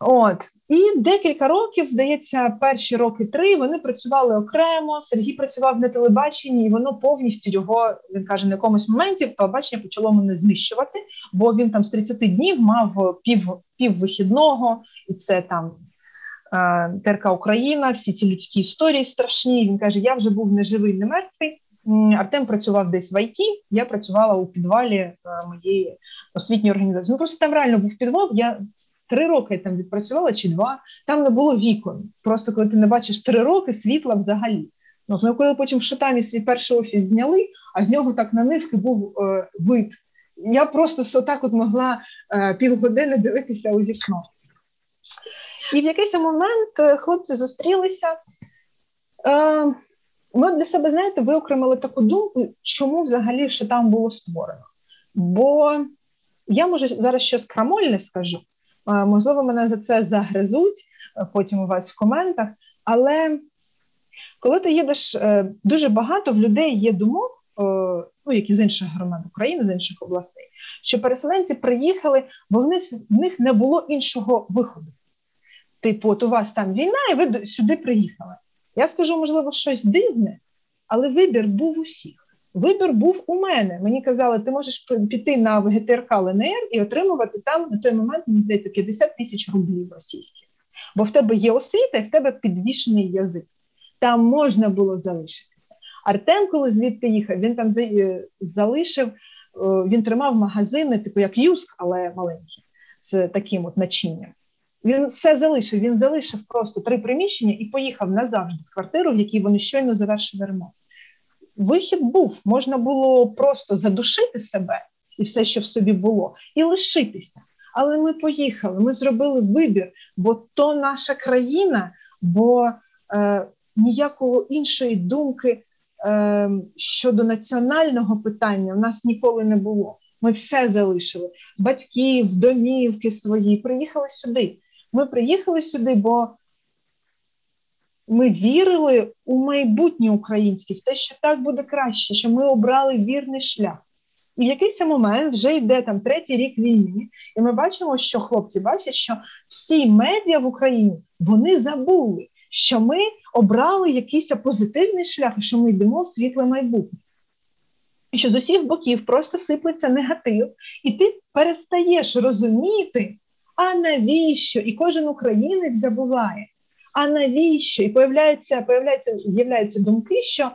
От і декілька років, здається, перші роки три вони працювали окремо. Сергій працював на телебаченні, і воно повністю його він каже, на якомусь моменті телебачення почало мене знищувати, бо він там з 30 днів мав пів пів вихідного, і це там е, ТРК Україна, всі ці людські історії страшні. Він каже: Я вже був не живий, не мертвий. Артем працював десь в ІТ, я працювала у підвалі е, моєї освітньої організації. Ну просто там реально був підвал. Я три роки там відпрацювала чи два. Там не було вікон. Просто коли ти не бачиш три роки світла взагалі. Ну, Ми коли потім в Шатамі свій перший офіс зняли, а з нього так на нивки був е, вид. Я просто отак от могла е, півгодини дивитися у вікно. І в якийсь момент е, хлопці зустрілися. Е, ми для себе, знаєте, виокремили таку думку, чому взагалі ще було створено. Бо я, може, зараз щось крамольне скажу, можливо, мене за це загризуть потім у вас в коментах. Але коли ти їдеш, е, дуже багато в людей є думок, ну, які з інших громад України, з інших областей, що переселенці приїхали, бо в них, в них не було іншого виходу. Типу, от у вас там війна, і ви сюди приїхали. Я скажу, можливо, щось дивне, але вибір був усіх. Вибір був у мене. Мені казали, ти можеш піти на ВГТРК ЛНР і отримувати там на той момент, мені здається, 50 тисяч рублів російських. Бо в тебе є освіта і в тебе підвішений язик. Там можна було залишитися. Артем, коли звідти їхав, він там е, залишив, він тримав магазини, типу як Юск, але маленькі, з таким от начинням. Він все залишив. Він залишив просто три приміщення і поїхав назавжди з квартиру, в якій вони щойно завершили ремонт. Вихід був, можна було просто задушити себе і все, що в собі було, і лишитися. Але ми поїхали, ми зробили вибір, бо то наша країна, бо е, ніякого іншої думки е, щодо національного питання в нас ніколи не було. Ми все залишили батьків, домівки свої. Приїхали сюди. Ми приїхали сюди, бо ми вірили у майбутнє українське, в те, що так буде краще, що ми обрали вірний шлях. І в якийсь момент вже йде там третій рік війни, і ми бачимо, що хлопці бачать, що всі медіа в Україні вони забули, що ми обрали якийсь позитивний шлях, і що ми йдемо в світле майбутнє. І що з усіх боків просто сиплеться негатив, і ти перестаєш розуміти, а навіщо? І кожен українець забуває. А навіщо? І появляються, появляються, з'являються думки, що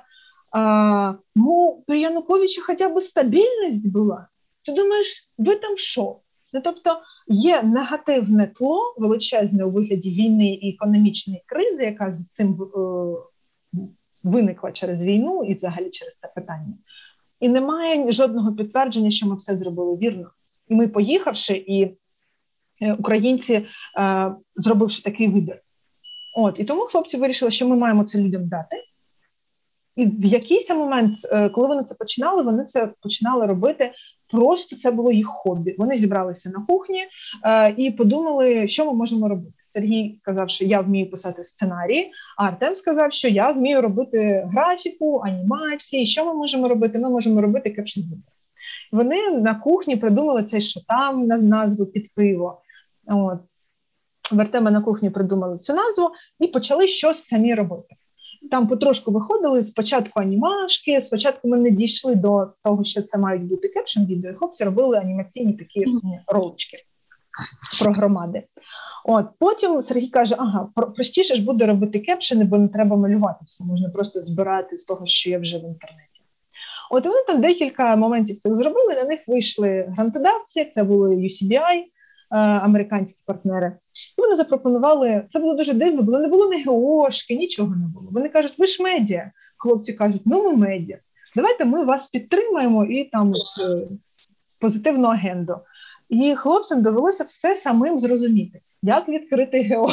а, ну, при Януковичі хоча б стабільність була. Ти думаєш, ви там що? Ну, тобто є негативне тло величезне у вигляді війни і економічної кризи, яка з цим е, виникла через війну і взагалі через це питання. І немає жодного підтвердження, що ми все зробили вірно. І ми, поїхавши, і е, українці, е, зробивши такий вибір. От і тому хлопці вирішили, що ми маємо це людям дати. І в якийсь момент, е, коли вони це починали, вони це починали робити. Просто це було їх хобі. Вони зібралися на кухні е, і подумали, що ми можемо робити. Сергій сказав, що я вмію писати сценарії. А Артем сказав, що я вмію робити графіку, анімації. Що ми можемо робити? Ми можемо робити кепшн Вони на кухні придумали цей шотам на назву під пиво. От. В Артема на кухні придумали цю назву і почали щось самі робити. Там потрошку виходили спочатку анімашки. Спочатку ми не дійшли до того, що це мають бути кепшн відео. і Хлопці робили анімаційні такі ролички про громади. От потім Сергій каже: ага, простіше ж буде робити кепшени, бо не треба малювати все, можна просто збирати з того, що є вже в інтернеті. От вони там декілька моментів цих зробили. На них вийшли грантодавці, це були UCBI, американські партнери. І вони запропонували це було дуже дивно, бо не було ні ГОшки, нічого не було. Вони кажуть, ви ж медіа. Хлопці кажуть, ну ми медіа. Давайте ми вас підтримаємо і там от, е, позитивну агенду. І хлопцям довелося все самим зрозуміти. Як відкрити ГО,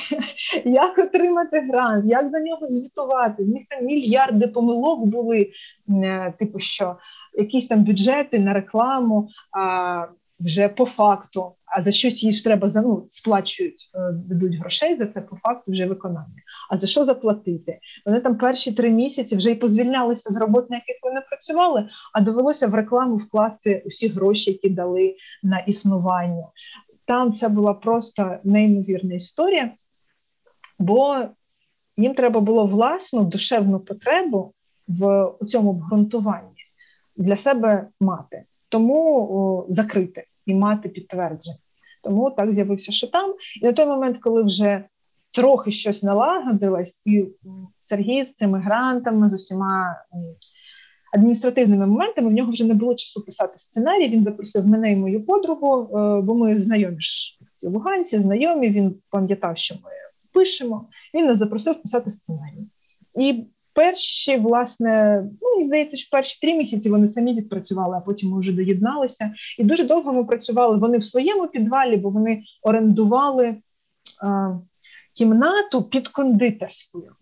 [laughs] як отримати грант, як за нього звітувати? В них там мільярди помилок були, е, типу, що якісь там бюджети на рекламу, вже по факту, а за щось їй ж треба за ну, сплачують, е, дадуть грошей за це по факту вже виконання. А за що заплатити? Вони там перші три місяці вже й позвільнялися з робот, на яких вони працювали, а довелося в рекламу вкласти усі гроші, які дали на існування. Там це була просто неймовірна історія, бо їм треба було власну душевну потребу в у цьому обґрунтуванні для себе мати тому о, закрити і мати підтвердження. Тому так з'явився шитам. І на той момент, коли вже трохи щось налагодилось, і Сергій з цими грантами, з усіма адміністративними моментами, в нього вже не було часу писати сценарій. Він запросив мене і мою подругу, е, бо ми знайомі ж всі луганці, знайомі. Він пам'ятав, що ми пишемо. Він нас запросив писати сценарій. І перші, власне, ну мені здається, що перші три місяці вони самі відпрацювали, а потім ми вже доєдналися. І дуже довго ми працювали. Вони в своєму підвалі, бо вони орендували а, кімнату під кондитерською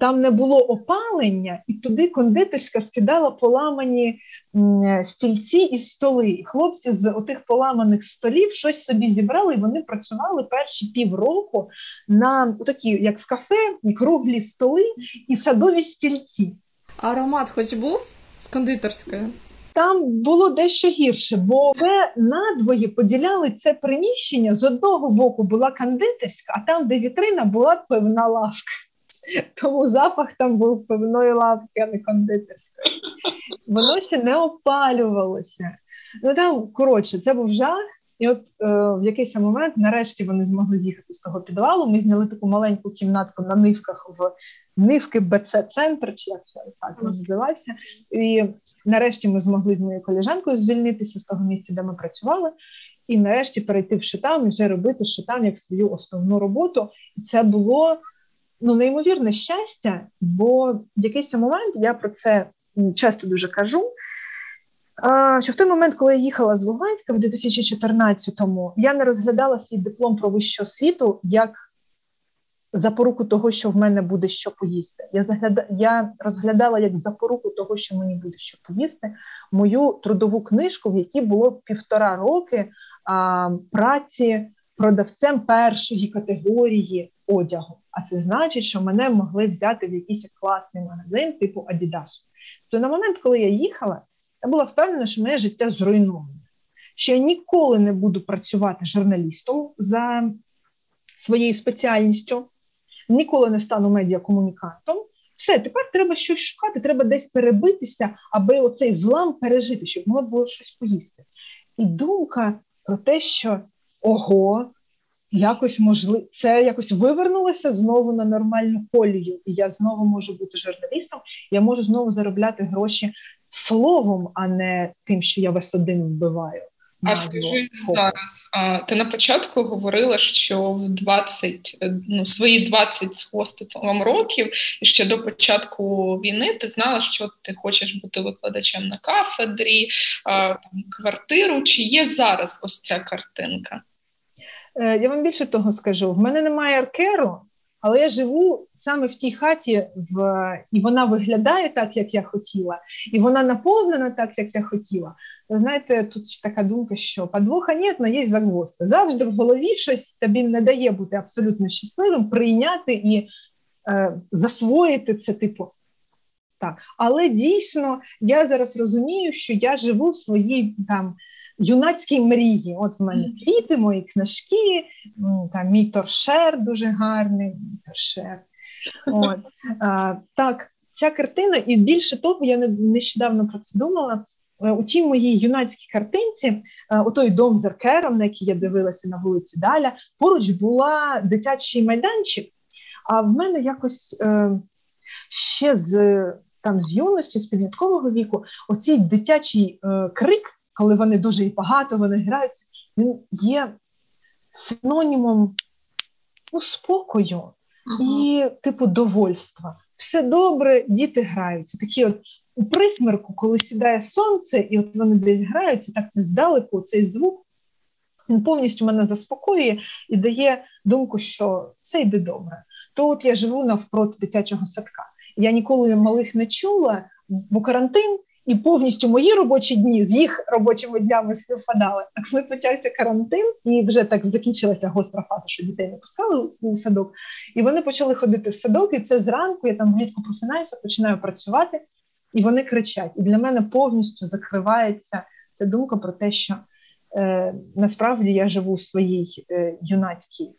там не було опалення, і туди кондитерська скидала поламані стільці і столи. Хлопці з отих поламаних столів щось собі зібрали, і вони працювали перші півроку на такі, як в кафе, круглі столи і садові стільці. Аромат, хоч був з кондитерською. Там було дещо гірше, бо ми надвоє поділяли це приміщення з одного боку була кондитерська, а там, де вітрина, була певна лавка. Тому запах там був певної лавки, а не кондитерської. Воно ще не опалювалося. Ну там, коротше, це був жах. І от е, в якийсь момент, нарешті, вони змогли з'їхати з того підвалу. Ми зняли таку маленьку кімнатку на нивках в нивки БЦ-центр, чи як це так називався. І нарешті ми змогли з моєю коліжанкою звільнитися з того місця, де ми працювали. І нарешті перейти в шитам і вже робити шитам як свою основну роботу. І це було ну неймовірне щастя, бо в якийсь момент я про це часто дуже кажу. Що в той момент, коли я їхала з Луганська в 2014-му, я не розглядала свій диплом про вищу освіту як запоруку того, що в мене буде що поїсти. Я загляда... я розглядала як запоруку того, що мені буде що поїсти, мою трудову книжку, в якій було півтора роки а, праці продавцем першої категорії одягу. А це значить, що мене могли взяти в якийсь класний магазин, типу Adidas. То на момент, коли я їхала, я була впевнена, що моє життя зруйноване. Що я ніколи не буду працювати журналістом за своєю спеціальністю, ніколи не стану медіакомунікантом. Все, тепер треба щось шукати, треба десь перебитися, аби оцей злам пережити, щоб можна було щось поїсти. І думка про те, що ого, якось можливо, це якось вивернулося знову на нормальну колію, і я знову можу бути журналістом, я можу знову заробляти гроші словом, а не тим, що я вас один вбиваю. А скажи зараз, а, ти на початку говорила, що в 20, ну, свої 20 з хвостиком років, і ще до початку війни ти знала, що ти хочеш бути викладачем на кафедрі, а, там, квартиру. Чи є зараз ось ця картинка? Е, я вам більше того скажу: в мене немає аркеру, але я живу саме в тій хаті, в... і вона виглядає так, як я хотіла, і вона наповнена так, як я хотіла. Ви знаєте, тут ж така думка, що подвоха нет, але є загвоздка. Завжди в голові щось тобі не дає бути абсолютно щасливим, прийняти і е, засвоїти це, типу. Так, але дійсно я зараз розумію, що я живу в своїй там юнацькій мрії. От в мене квіти, мої книжки, там мій торшер дуже гарний. Мій торшер. От. [laughs] А, Так, ця картина, і більше того, я нещодавно про це думала. Е, у тій моїй юнацькій картинці, е, отой дом з аркером, на який я дивилася на вулиці Даля, поруч була дитячий майданчик. А в мене якось е, ще з там з юності, з підліткового віку, оцей дитячий е, крик, коли вони дуже і багато вони граються, він є синонімом ну, спокою і типу довольства. Все добре, діти граються. Такі от у присмерку, коли сідає сонце, і от вони десь граються, так це здалеку цей звук. Він повністю мене заспокоює і дає думку, що все йде добре. То от я живу навпроти дитячого садка. Я ніколи малих не чула, бо карантин і повністю мої робочі дні з їх робочими днями співпадали. А коли почався карантин, і вже так закінчилася гостра фаза, що дітей не пускали у садок, і вони почали ходити в садок, і це зранку я там влітку просинаюся, починаю працювати, і вони кричать. І для мене повністю закривається ця думка про те, що е, насправді я живу в своїй е, юнацькій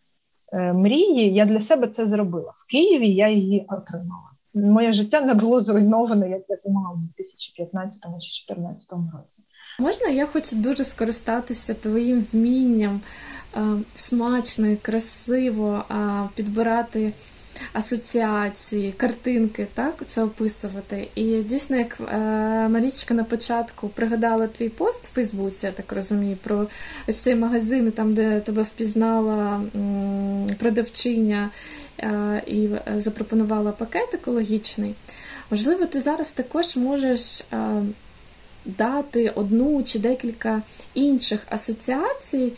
е, мрії. Я для себе це зробила в Києві. Я її отримала моє життя не було зруйноване, як я думала у 2015 чи 2014 році. Можна я хочу дуже скористатися твоїм вмінням е, смачно і красиво е, підбирати асоціації, картинки, так це описувати. І дійсно, як е, Марічка на початку пригадала твій пост в Фейсбуці, я так розумію, про ось цей магазин, там де тебе впізнала м, продавчиня і запропонувала пакет екологічний. Можливо, ти зараз також можеш. Е, Дати одну чи декілька інших асоціацій,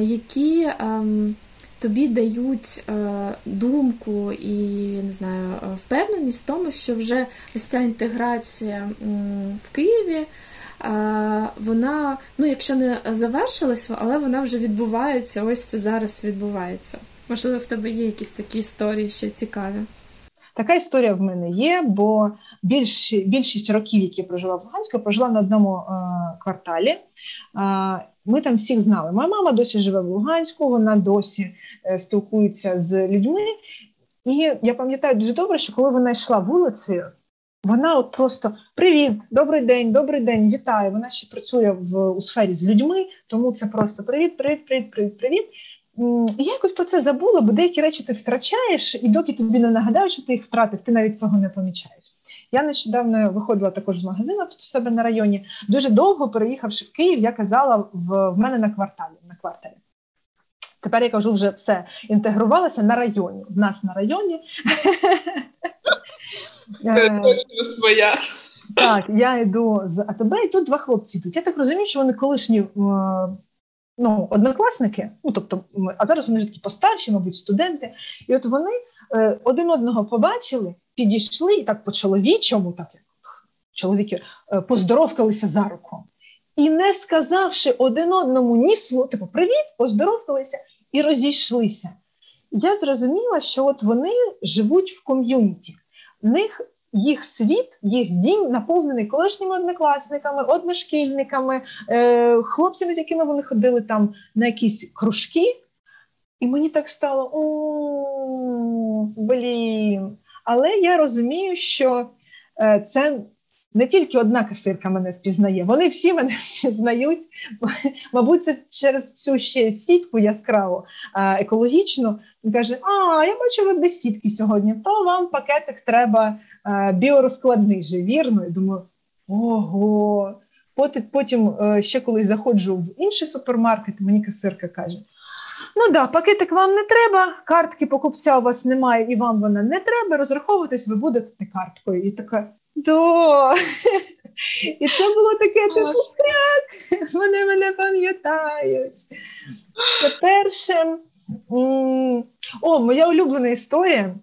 які ем, тобі дають е, думку і не знаю, е, впевненість в тому, що вже ось ця інтеграція в Києві. Е, вона, ну якщо не завершилась, але вона вже відбувається. Ось це зараз відбувається. Можливо, в тебе є якісь такі історії ще цікаві. Така історія в мене є, бо більш, більшість років, які я прожила в Луганську, я прожила на одному е, кварталі. Е, ми там всіх знали. Моя мама досі живе в Луганську, вона досі е, спілкується з людьми. І я пам'ятаю дуже добре, що коли вона йшла вулицею, вона от просто привіт, добрий день, добрий день, вітаю. Вона ще працює в у сфері з людьми, тому це просто привіт, привіт, привіт, привіт, привіт. Я якось про це забула, бо деякі речі ти втрачаєш, і доки тобі не нагадають, що ти їх втратив, ти навіть цього не помічаєш. Я нещодавно виходила також з магазину тут в себе на районі. Дуже довго переїхавши в Київ, я казала в, в мене на кварталі. на кварталі. Тепер я кажу, вже все інтегрувалася на районі. В нас на районі. [laughs] Це е, точно своя. Так, я йду з АТБ, і тут два хлопці йдуть. Я так розумію, що вони колишні ну, однокласники, ну тобто, а зараз вони ж такі постарші, мабуть, студенти. І от вони е, один одного побачили, підійшли і так по чоловічому, так як чоловіки, е, поздоровкалися за руку. І не сказавши один одному ні слова, типу, привіт, поздоровкалися і розійшлися. Я зрозуміла, що от вони живуть в ком'юніті. В них їх світ, їх дім наповнений колишніми однокласниками, одношкільниками, е, хлопцями, з якими вони ходили там на якісь кружки. І мені так стало о, блін. Але я розумію, що е, це не тільки одна касирка мене впізнає, вони всі мене [laughs] впізнають. Мабуть, це через цю ще сітку яскраву екологічну. Він каже: А, я бачу, ви без сітки сьогодні, то вам пакетик треба біорозкладний же, вірно. І думаю, ого. Потім е, ще коли заходжу в інший супермаркет, мені касирка каже: Ну да, пакетик вам не треба, картки покупця у вас немає, і вам вона не треба. Розраховуватись, ви будете карткою. І така до. І це було таке типу, як вони мене пам'ятають. Це перше. О, моя улюблена історія.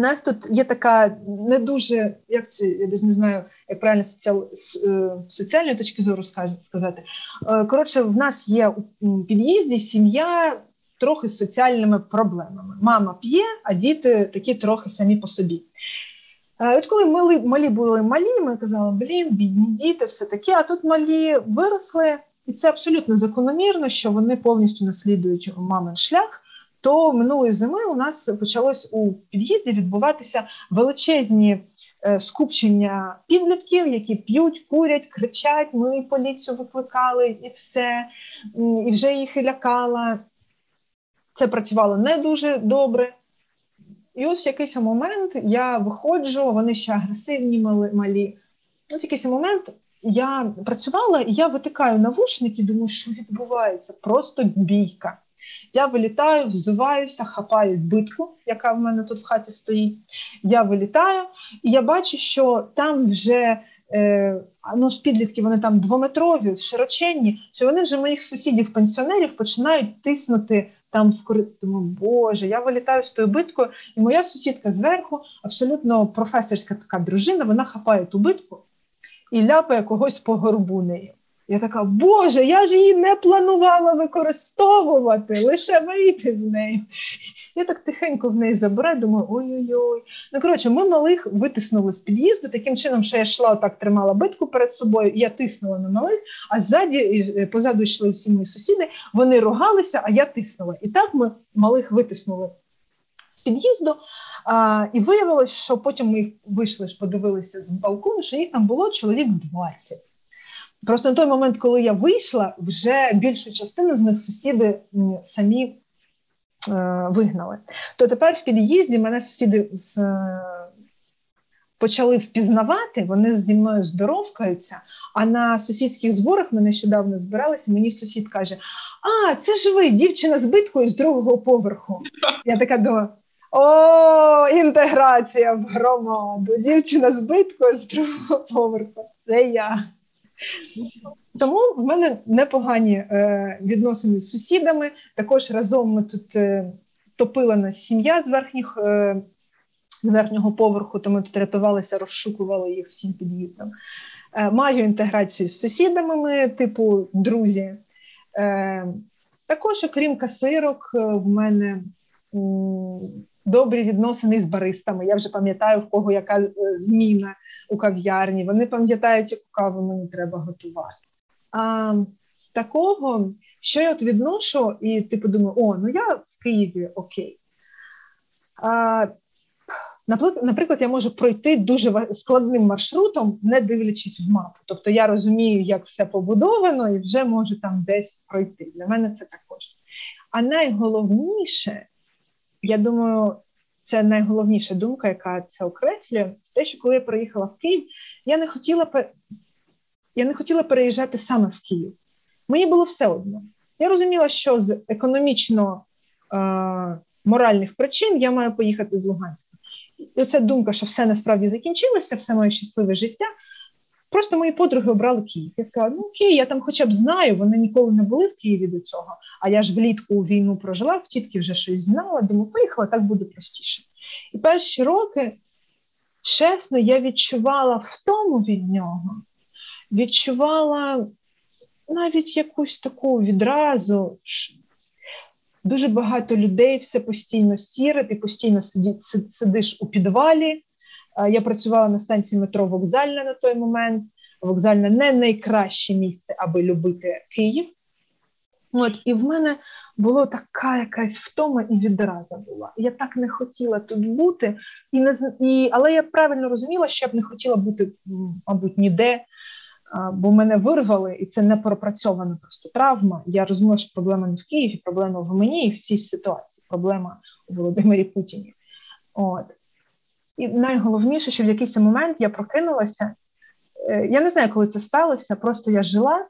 У нас тут є така не дуже, як це, я не знаю, як правильно з е, соціальної точки зору сказати. Е, коротше, в нас є у під'їзді сім'я трохи з соціальними проблемами. Мама п'є, а діти такі трохи самі по собі. Е, от коли малі малі були малі, ми казали, блін, бідні діти, все таке. А тут малі виросли, і це абсолютно закономірно, що вони повністю наслідують мамин шлях. То минулої зими у нас почалось у під'їзді відбуватися величезні е, скупчення підлітків, які п'ють, курять, кричать. Ми поліцію викликали і все, і вже їх і лякала. Це працювало не дуже добре. І ось в якийсь момент я виходжу, вони ще агресивні, малі. Ось в якийсь момент я працювала, і я витикаю навушники, думаю, що відбувається? Просто бійка. Я вилітаю, взуваюся, хапаю битку, яка в мене тут в хаті стоїть. Я вилітаю, і я бачу, що там вже е, ну ж підлітки, вони там двометрові, широченні, що вони вже моїх сусідів-пенсіонерів починають тиснути там в. Думаю, Боже, я вилітаю з тою биткою, і моя сусідка зверху, абсолютно професорська така дружина, вона хапає ту битку і ляпає когось по горбу нею. Я така, Боже, я ж її не планувала використовувати, лише вийти з нею. Я так тихенько в неї забираю, думаю, ой-ой-ой. Ну, коротше, ми малих витиснули з під'їзду, таким чином, що я йшла, так тримала битку перед собою, я тиснула на малих, а ззаді, е, позаду йшли всі мої сусіди, вони ругалися, а я тиснула. І так ми малих витиснули з під'їзду. А, І виявилось, що потім ми вийшли подивилися з балкону, що їх там було чоловік 20. Просто на той момент, коли я вийшла, вже більшу частину з них сусіди самі е, вигнали. То тепер в під'їзді мене сусіди з, е, почали впізнавати, вони зі мною здоровкаються. А на сусідських зборах ми нещодавно збиралися. Мені сусід каже: А, це ж ви, дівчина з биткою з другого поверху. Я така думаю. О, інтеграція в громаду. Дівчина з биткою з другого поверху. Це я. Тому в мене непогані е, відносини з сусідами. Також разом ми тут е, топила нас сім'я з верхніх. Е, верхнього поверху, то ми тут рятувалися, розшукували їх всім під'їздом. Е, маю інтеграцію з сусідами, ми, типу, друзі. Е, також, окрім касирок, е, в мене добрі відносини з баристами. Я вже пам'ятаю, в кого яка е, зміна у кав'ярні. Вони пам'ятають, яку каву мені треба готувати. А з такого, що я от відношу, і типу думаю, о, ну я в Києві окей. А, Наприклад, я можу пройти дуже складним маршрутом, не дивлячись в мапу. Тобто я розумію, як все побудовано, і вже можу там десь пройти. Для мене це також. А найголовніше я думаю, це найголовніша думка, яка це окреслює, це те, що коли я приїхала в Київ, я не хотіла я не хотіла переїжджати саме в Київ. Мені було все одно. Я розуміла, що з економічно моральних причин я маю поїхати з Луганська. І оця думка, що все насправді закінчилося, все моє щасливе життя, Просто мої подруги обрали Київ. Я сказала, ну окей, я там хоча б знаю, вони ніколи не були в Києві до цього. А я ж влітку війну прожила, в тітки вже щось знала, думаю, поїхала, так буде простіше. І перші роки, чесно, я відчувала втому від нього, відчувала навіть якусь таку відразу. Дуже багато людей, все постійно сіре, ти постійно сидиш у підвалі. Я працювала на станції метро Вокзальна на той момент. Вокзальна не найкраще місце, аби любити Київ. От, І в мене була така якась втома і відраза була. Я так не хотіла тут бути, і не і, але я правильно розуміла, що я б не хотіла бути, мабуть, ніде, бо мене вирвали, і це не пропрацьована просто травма. Я розуміла, що проблема не в Києві, проблема в мені і в цій ситуації. Проблема у Володимирі Путіні. От. І найголовніше, що в якийсь момент я прокинулася. Е, я не знаю, коли це сталося, просто я жила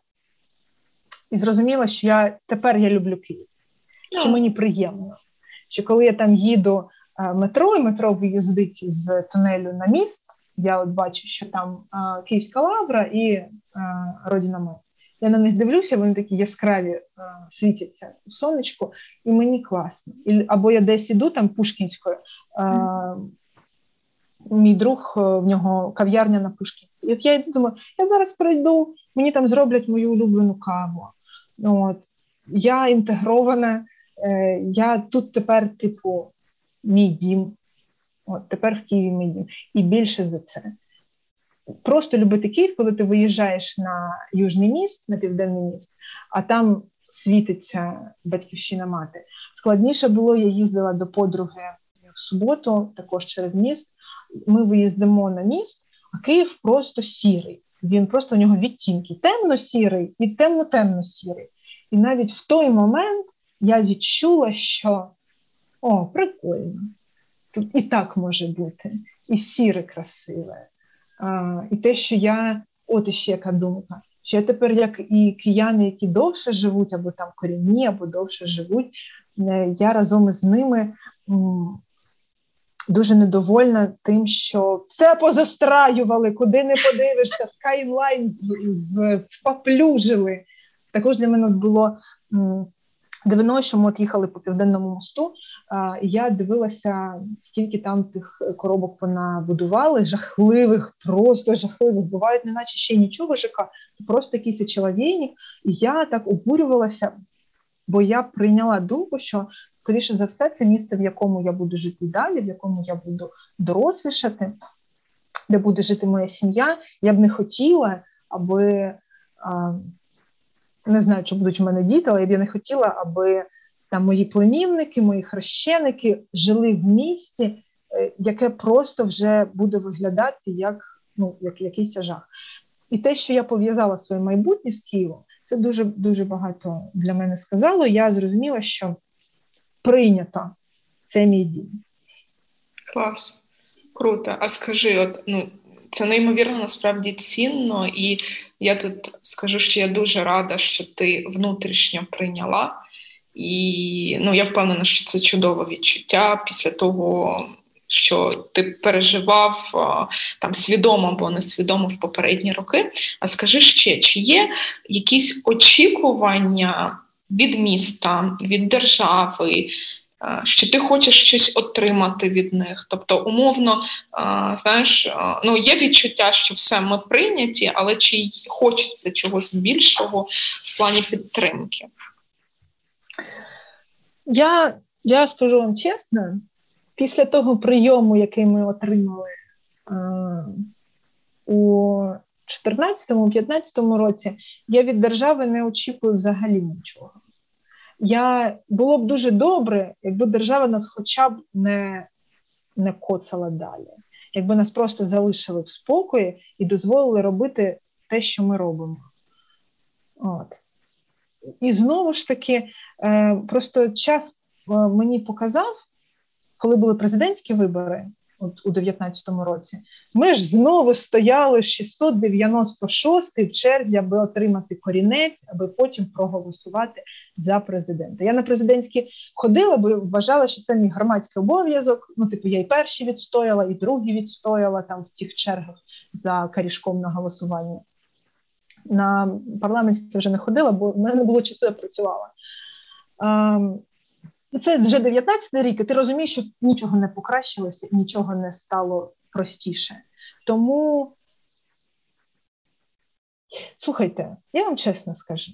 і зрозуміла, що я тепер я люблю Київ, що мені приємно. Що коли я там їду е, метро, і метро виїздить з тунелю на міст, я от бачу, що там Київська лавра і Родіна Мер. Я на них дивлюся, вони такі яскраві світяться у сонечку, і мені класно. І, Або я десь іду там Пушкінською. Мій друг в нього кав'ярня на Пушкінській. Як я йду, думаю, я зараз прийду, мені там зроблять мою улюблену каву. От. Я інтегрована, е, я тут тепер, типу, мій дім. От тепер в Києві мій дім. І більше за це. Просто любити Київ, коли ти виїжджаєш на Южний міст, на південний міст, а там світиться батьківщина мати. Складніше було, я їздила до подруги в суботу, також через міст. Ми виїздимо на міст, а Київ просто сірий. Він просто у нього відтінки темно-сірий і темно-темно-сірий. І навіть в той момент я відчула, що о, прикольно. Тут і так може бути, і сіре красиве. А, І те, що я, от іще яка думка, що я тепер, як і кияни, які довше живуть, або там корінні, або довше живуть, е, я разом із ними дуже недовольна тим, що все позастраювали, куди не подивишся, скайлайн споплюжили. Також для мене було дивно, що ми от їхали по південному мосту. Я дивилася, скільки там тих коробок вона будували, жахливих, просто жахливих. Бувають, неначе ще нічого ЖК, просто якийсь очоловійник. І я так обурювалася, бо я прийняла думку, що скоріше за все, це місце, в якому я буду жити далі, в якому я буду дорослішати, де буде жити моя сім'я. Я б не хотіла, аби не знаю, чи будуть в мене діти, але я б не хотіла, аби там мої племінники, мої хрещеники жили в місті, е, яке просто вже буде виглядати як ну, як якийсь жах. І те, що я пов'язала своє майбутнє з Києвом, це дуже дуже багато для мене сказало. Я зрозуміла, що прийнято це мій дім. Клас, круто. А скажи, от ну це неймовірно насправді цінно, і я тут скажу, що я дуже рада, що ти внутрішньо прийняла. І ну, я впевнена, що це чудове відчуття після того, що ти переживав там свідомо або несвідомо в попередні роки. А скажи ще, чи є якісь очікування від міста, від держави? Що ти хочеш щось отримати від них, тобто умовно, знаєш, ну є відчуття, що все ми прийняті, але чи хочеться чогось більшого в плані підтримки? Я я скажу вам чесно, після того прийому, який ми отримали 2014-2015 році, я від держави не очікую взагалі нічого. Я Було б дуже добре, якби держава нас хоча б не, не коцала далі, якби нас просто залишили в спокої і дозволили робити те, що ми робимо. От. І знову ж таки, Е, просто час е, мені показав, коли були президентські вибори от у 19-му році, ми ж знову стояли 696 в черзі, аби отримати корінець, аби потім проголосувати за президента. Я на президентські ходила, бо вважала, що це мій громадський обов'язок. Ну, типу, я і перші відстояла, і другі відстояла там в цих чергах за карішком на голосування. На парламентські вже не ходила, бо в мене не було часу, я працювала. Ем, це вже 19-й рік, і ти розумієш, що нічого не покращилося нічого не стало простіше. Тому, слухайте, я вам чесно скажу: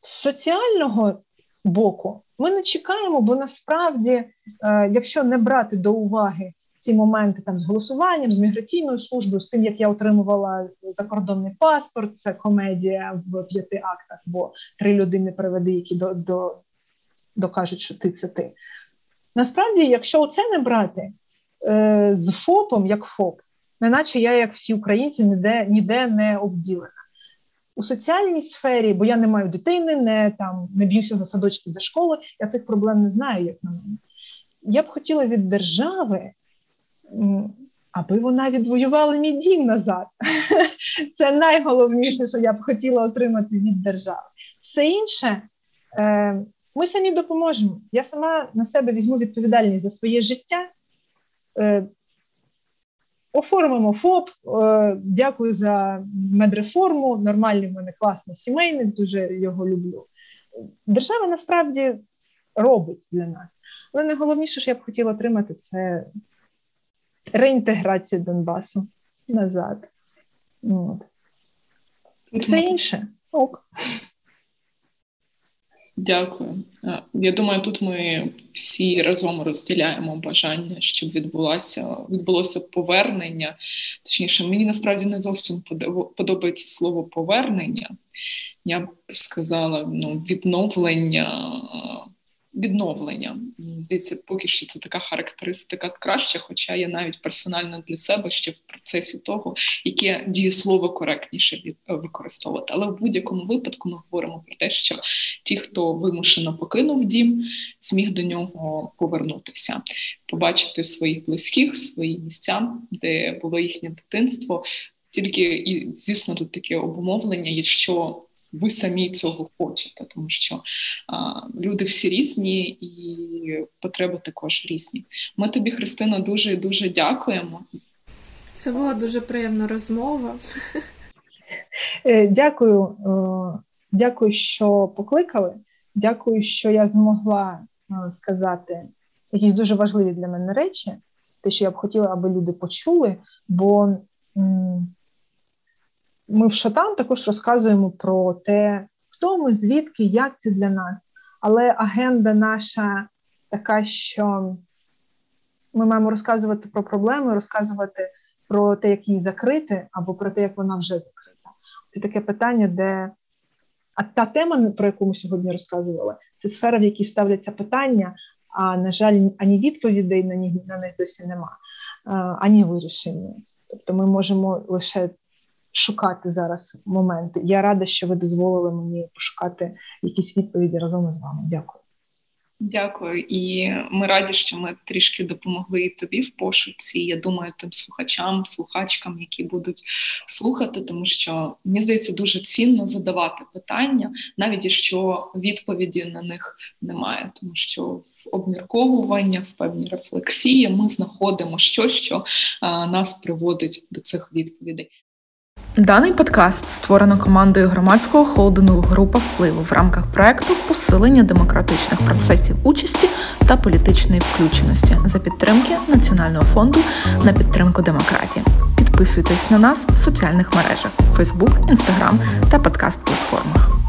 з соціального боку ми не чекаємо, бо насправді, е, якщо не брати до уваги ці моменти там з голосуванням, з міграційною службою, з тим, як я отримувала закордонний паспорт, це комедія в п'яти актах, бо три людини приведи, які до, до, докажуть, що ти це ти. Насправді, якщо це не брати е, з ФОПом, як ФОП, неначе я, як всі українці, ніде ніде не обділена. У соціальній сфері, бо я не маю дитини, не там не б'юся за садочки за школи, я цих проблем не знаю, як на мене. Я б хотіла від держави аби вона відвоювала мій дім назад. [laughs] Це найголовніше, що я б хотіла отримати від держави. Все інше е, ми самі допоможемо. Я сама на себе візьму відповідальність за своє життя. Е, оформимо ФОП, е, дякую за медреформу. Нормальний в мене класний сімейний, дуже його люблю. Держава насправді робить для нас. Але найголовніше, що я б хотіла отримати, це реінтеграцію Донбасу назад. От. Все інше ок. Дякую. Е, я думаю, тут ми всі разом розділяємо бажання, щоб відбулося відбулося повернення. Точніше, мені насправді не зовсім подобається слово повернення. Я б сказала, ну, відновлення відновлення. Здається, поки що це така характеристика краща, хоча я навіть персонально для себе ще в процесі того, яке дієслово коректніше е, використовувати. Але в будь-якому випадку ми говоримо про те, що ті, хто вимушено покинув дім, зміг до нього повернутися, побачити своїх близьких, свої місця, де було їхнє дитинство. Тільки і звісно, тут таке обумовлення, якщо ви самі цього хочете, тому що а, люди всі різні і потреби також різні. Ми тобі, Христина, дуже дуже дякуємо. Це була дуже приємна розмова. Е, дякую, е, дякую, що покликали. Дякую, що я змогла е, сказати якісь дуже важливі для мене речі, те, що я б хотіла, аби люди почули, бо ми в Шатан також розказуємо про те, хто ми, звідки, як це для нас. Але агенда наша така, що ми маємо розказувати про проблеми, розказувати про те, як її закрити, або про те, як вона вже закрита. Це таке питання, де а та тема, про яку ми сьогодні розказували, це сфера, в якій ставляться питання. А на жаль, ані відповідей на них на них досі нема, ані вирішення. Тобто, ми можемо лише шукати зараз моменти. Я рада, що ви дозволили мені пошукати якісь відповіді разом із вами. Дякую. Дякую, і ми раді, що ми трішки допомогли і тобі в пошуці. Я думаю, тим слухачам, слухачкам, які будуть слухати, тому що мені здається дуже цінно задавати питання, навіть якщо відповіді на них немає, тому що в обмірковування, в певній рефлексії ми знаходимо щось, що а, нас приводить до цих відповідей. Даний подкаст створено командою громадського холдингу Група впливу в рамках проекту посилення демократичних процесів участі та політичної включеності за підтримки Національного фонду на підтримку демократії. Підписуйтесь на нас в соціальних мережах: Facebook, Instagram та подкаст-платформах.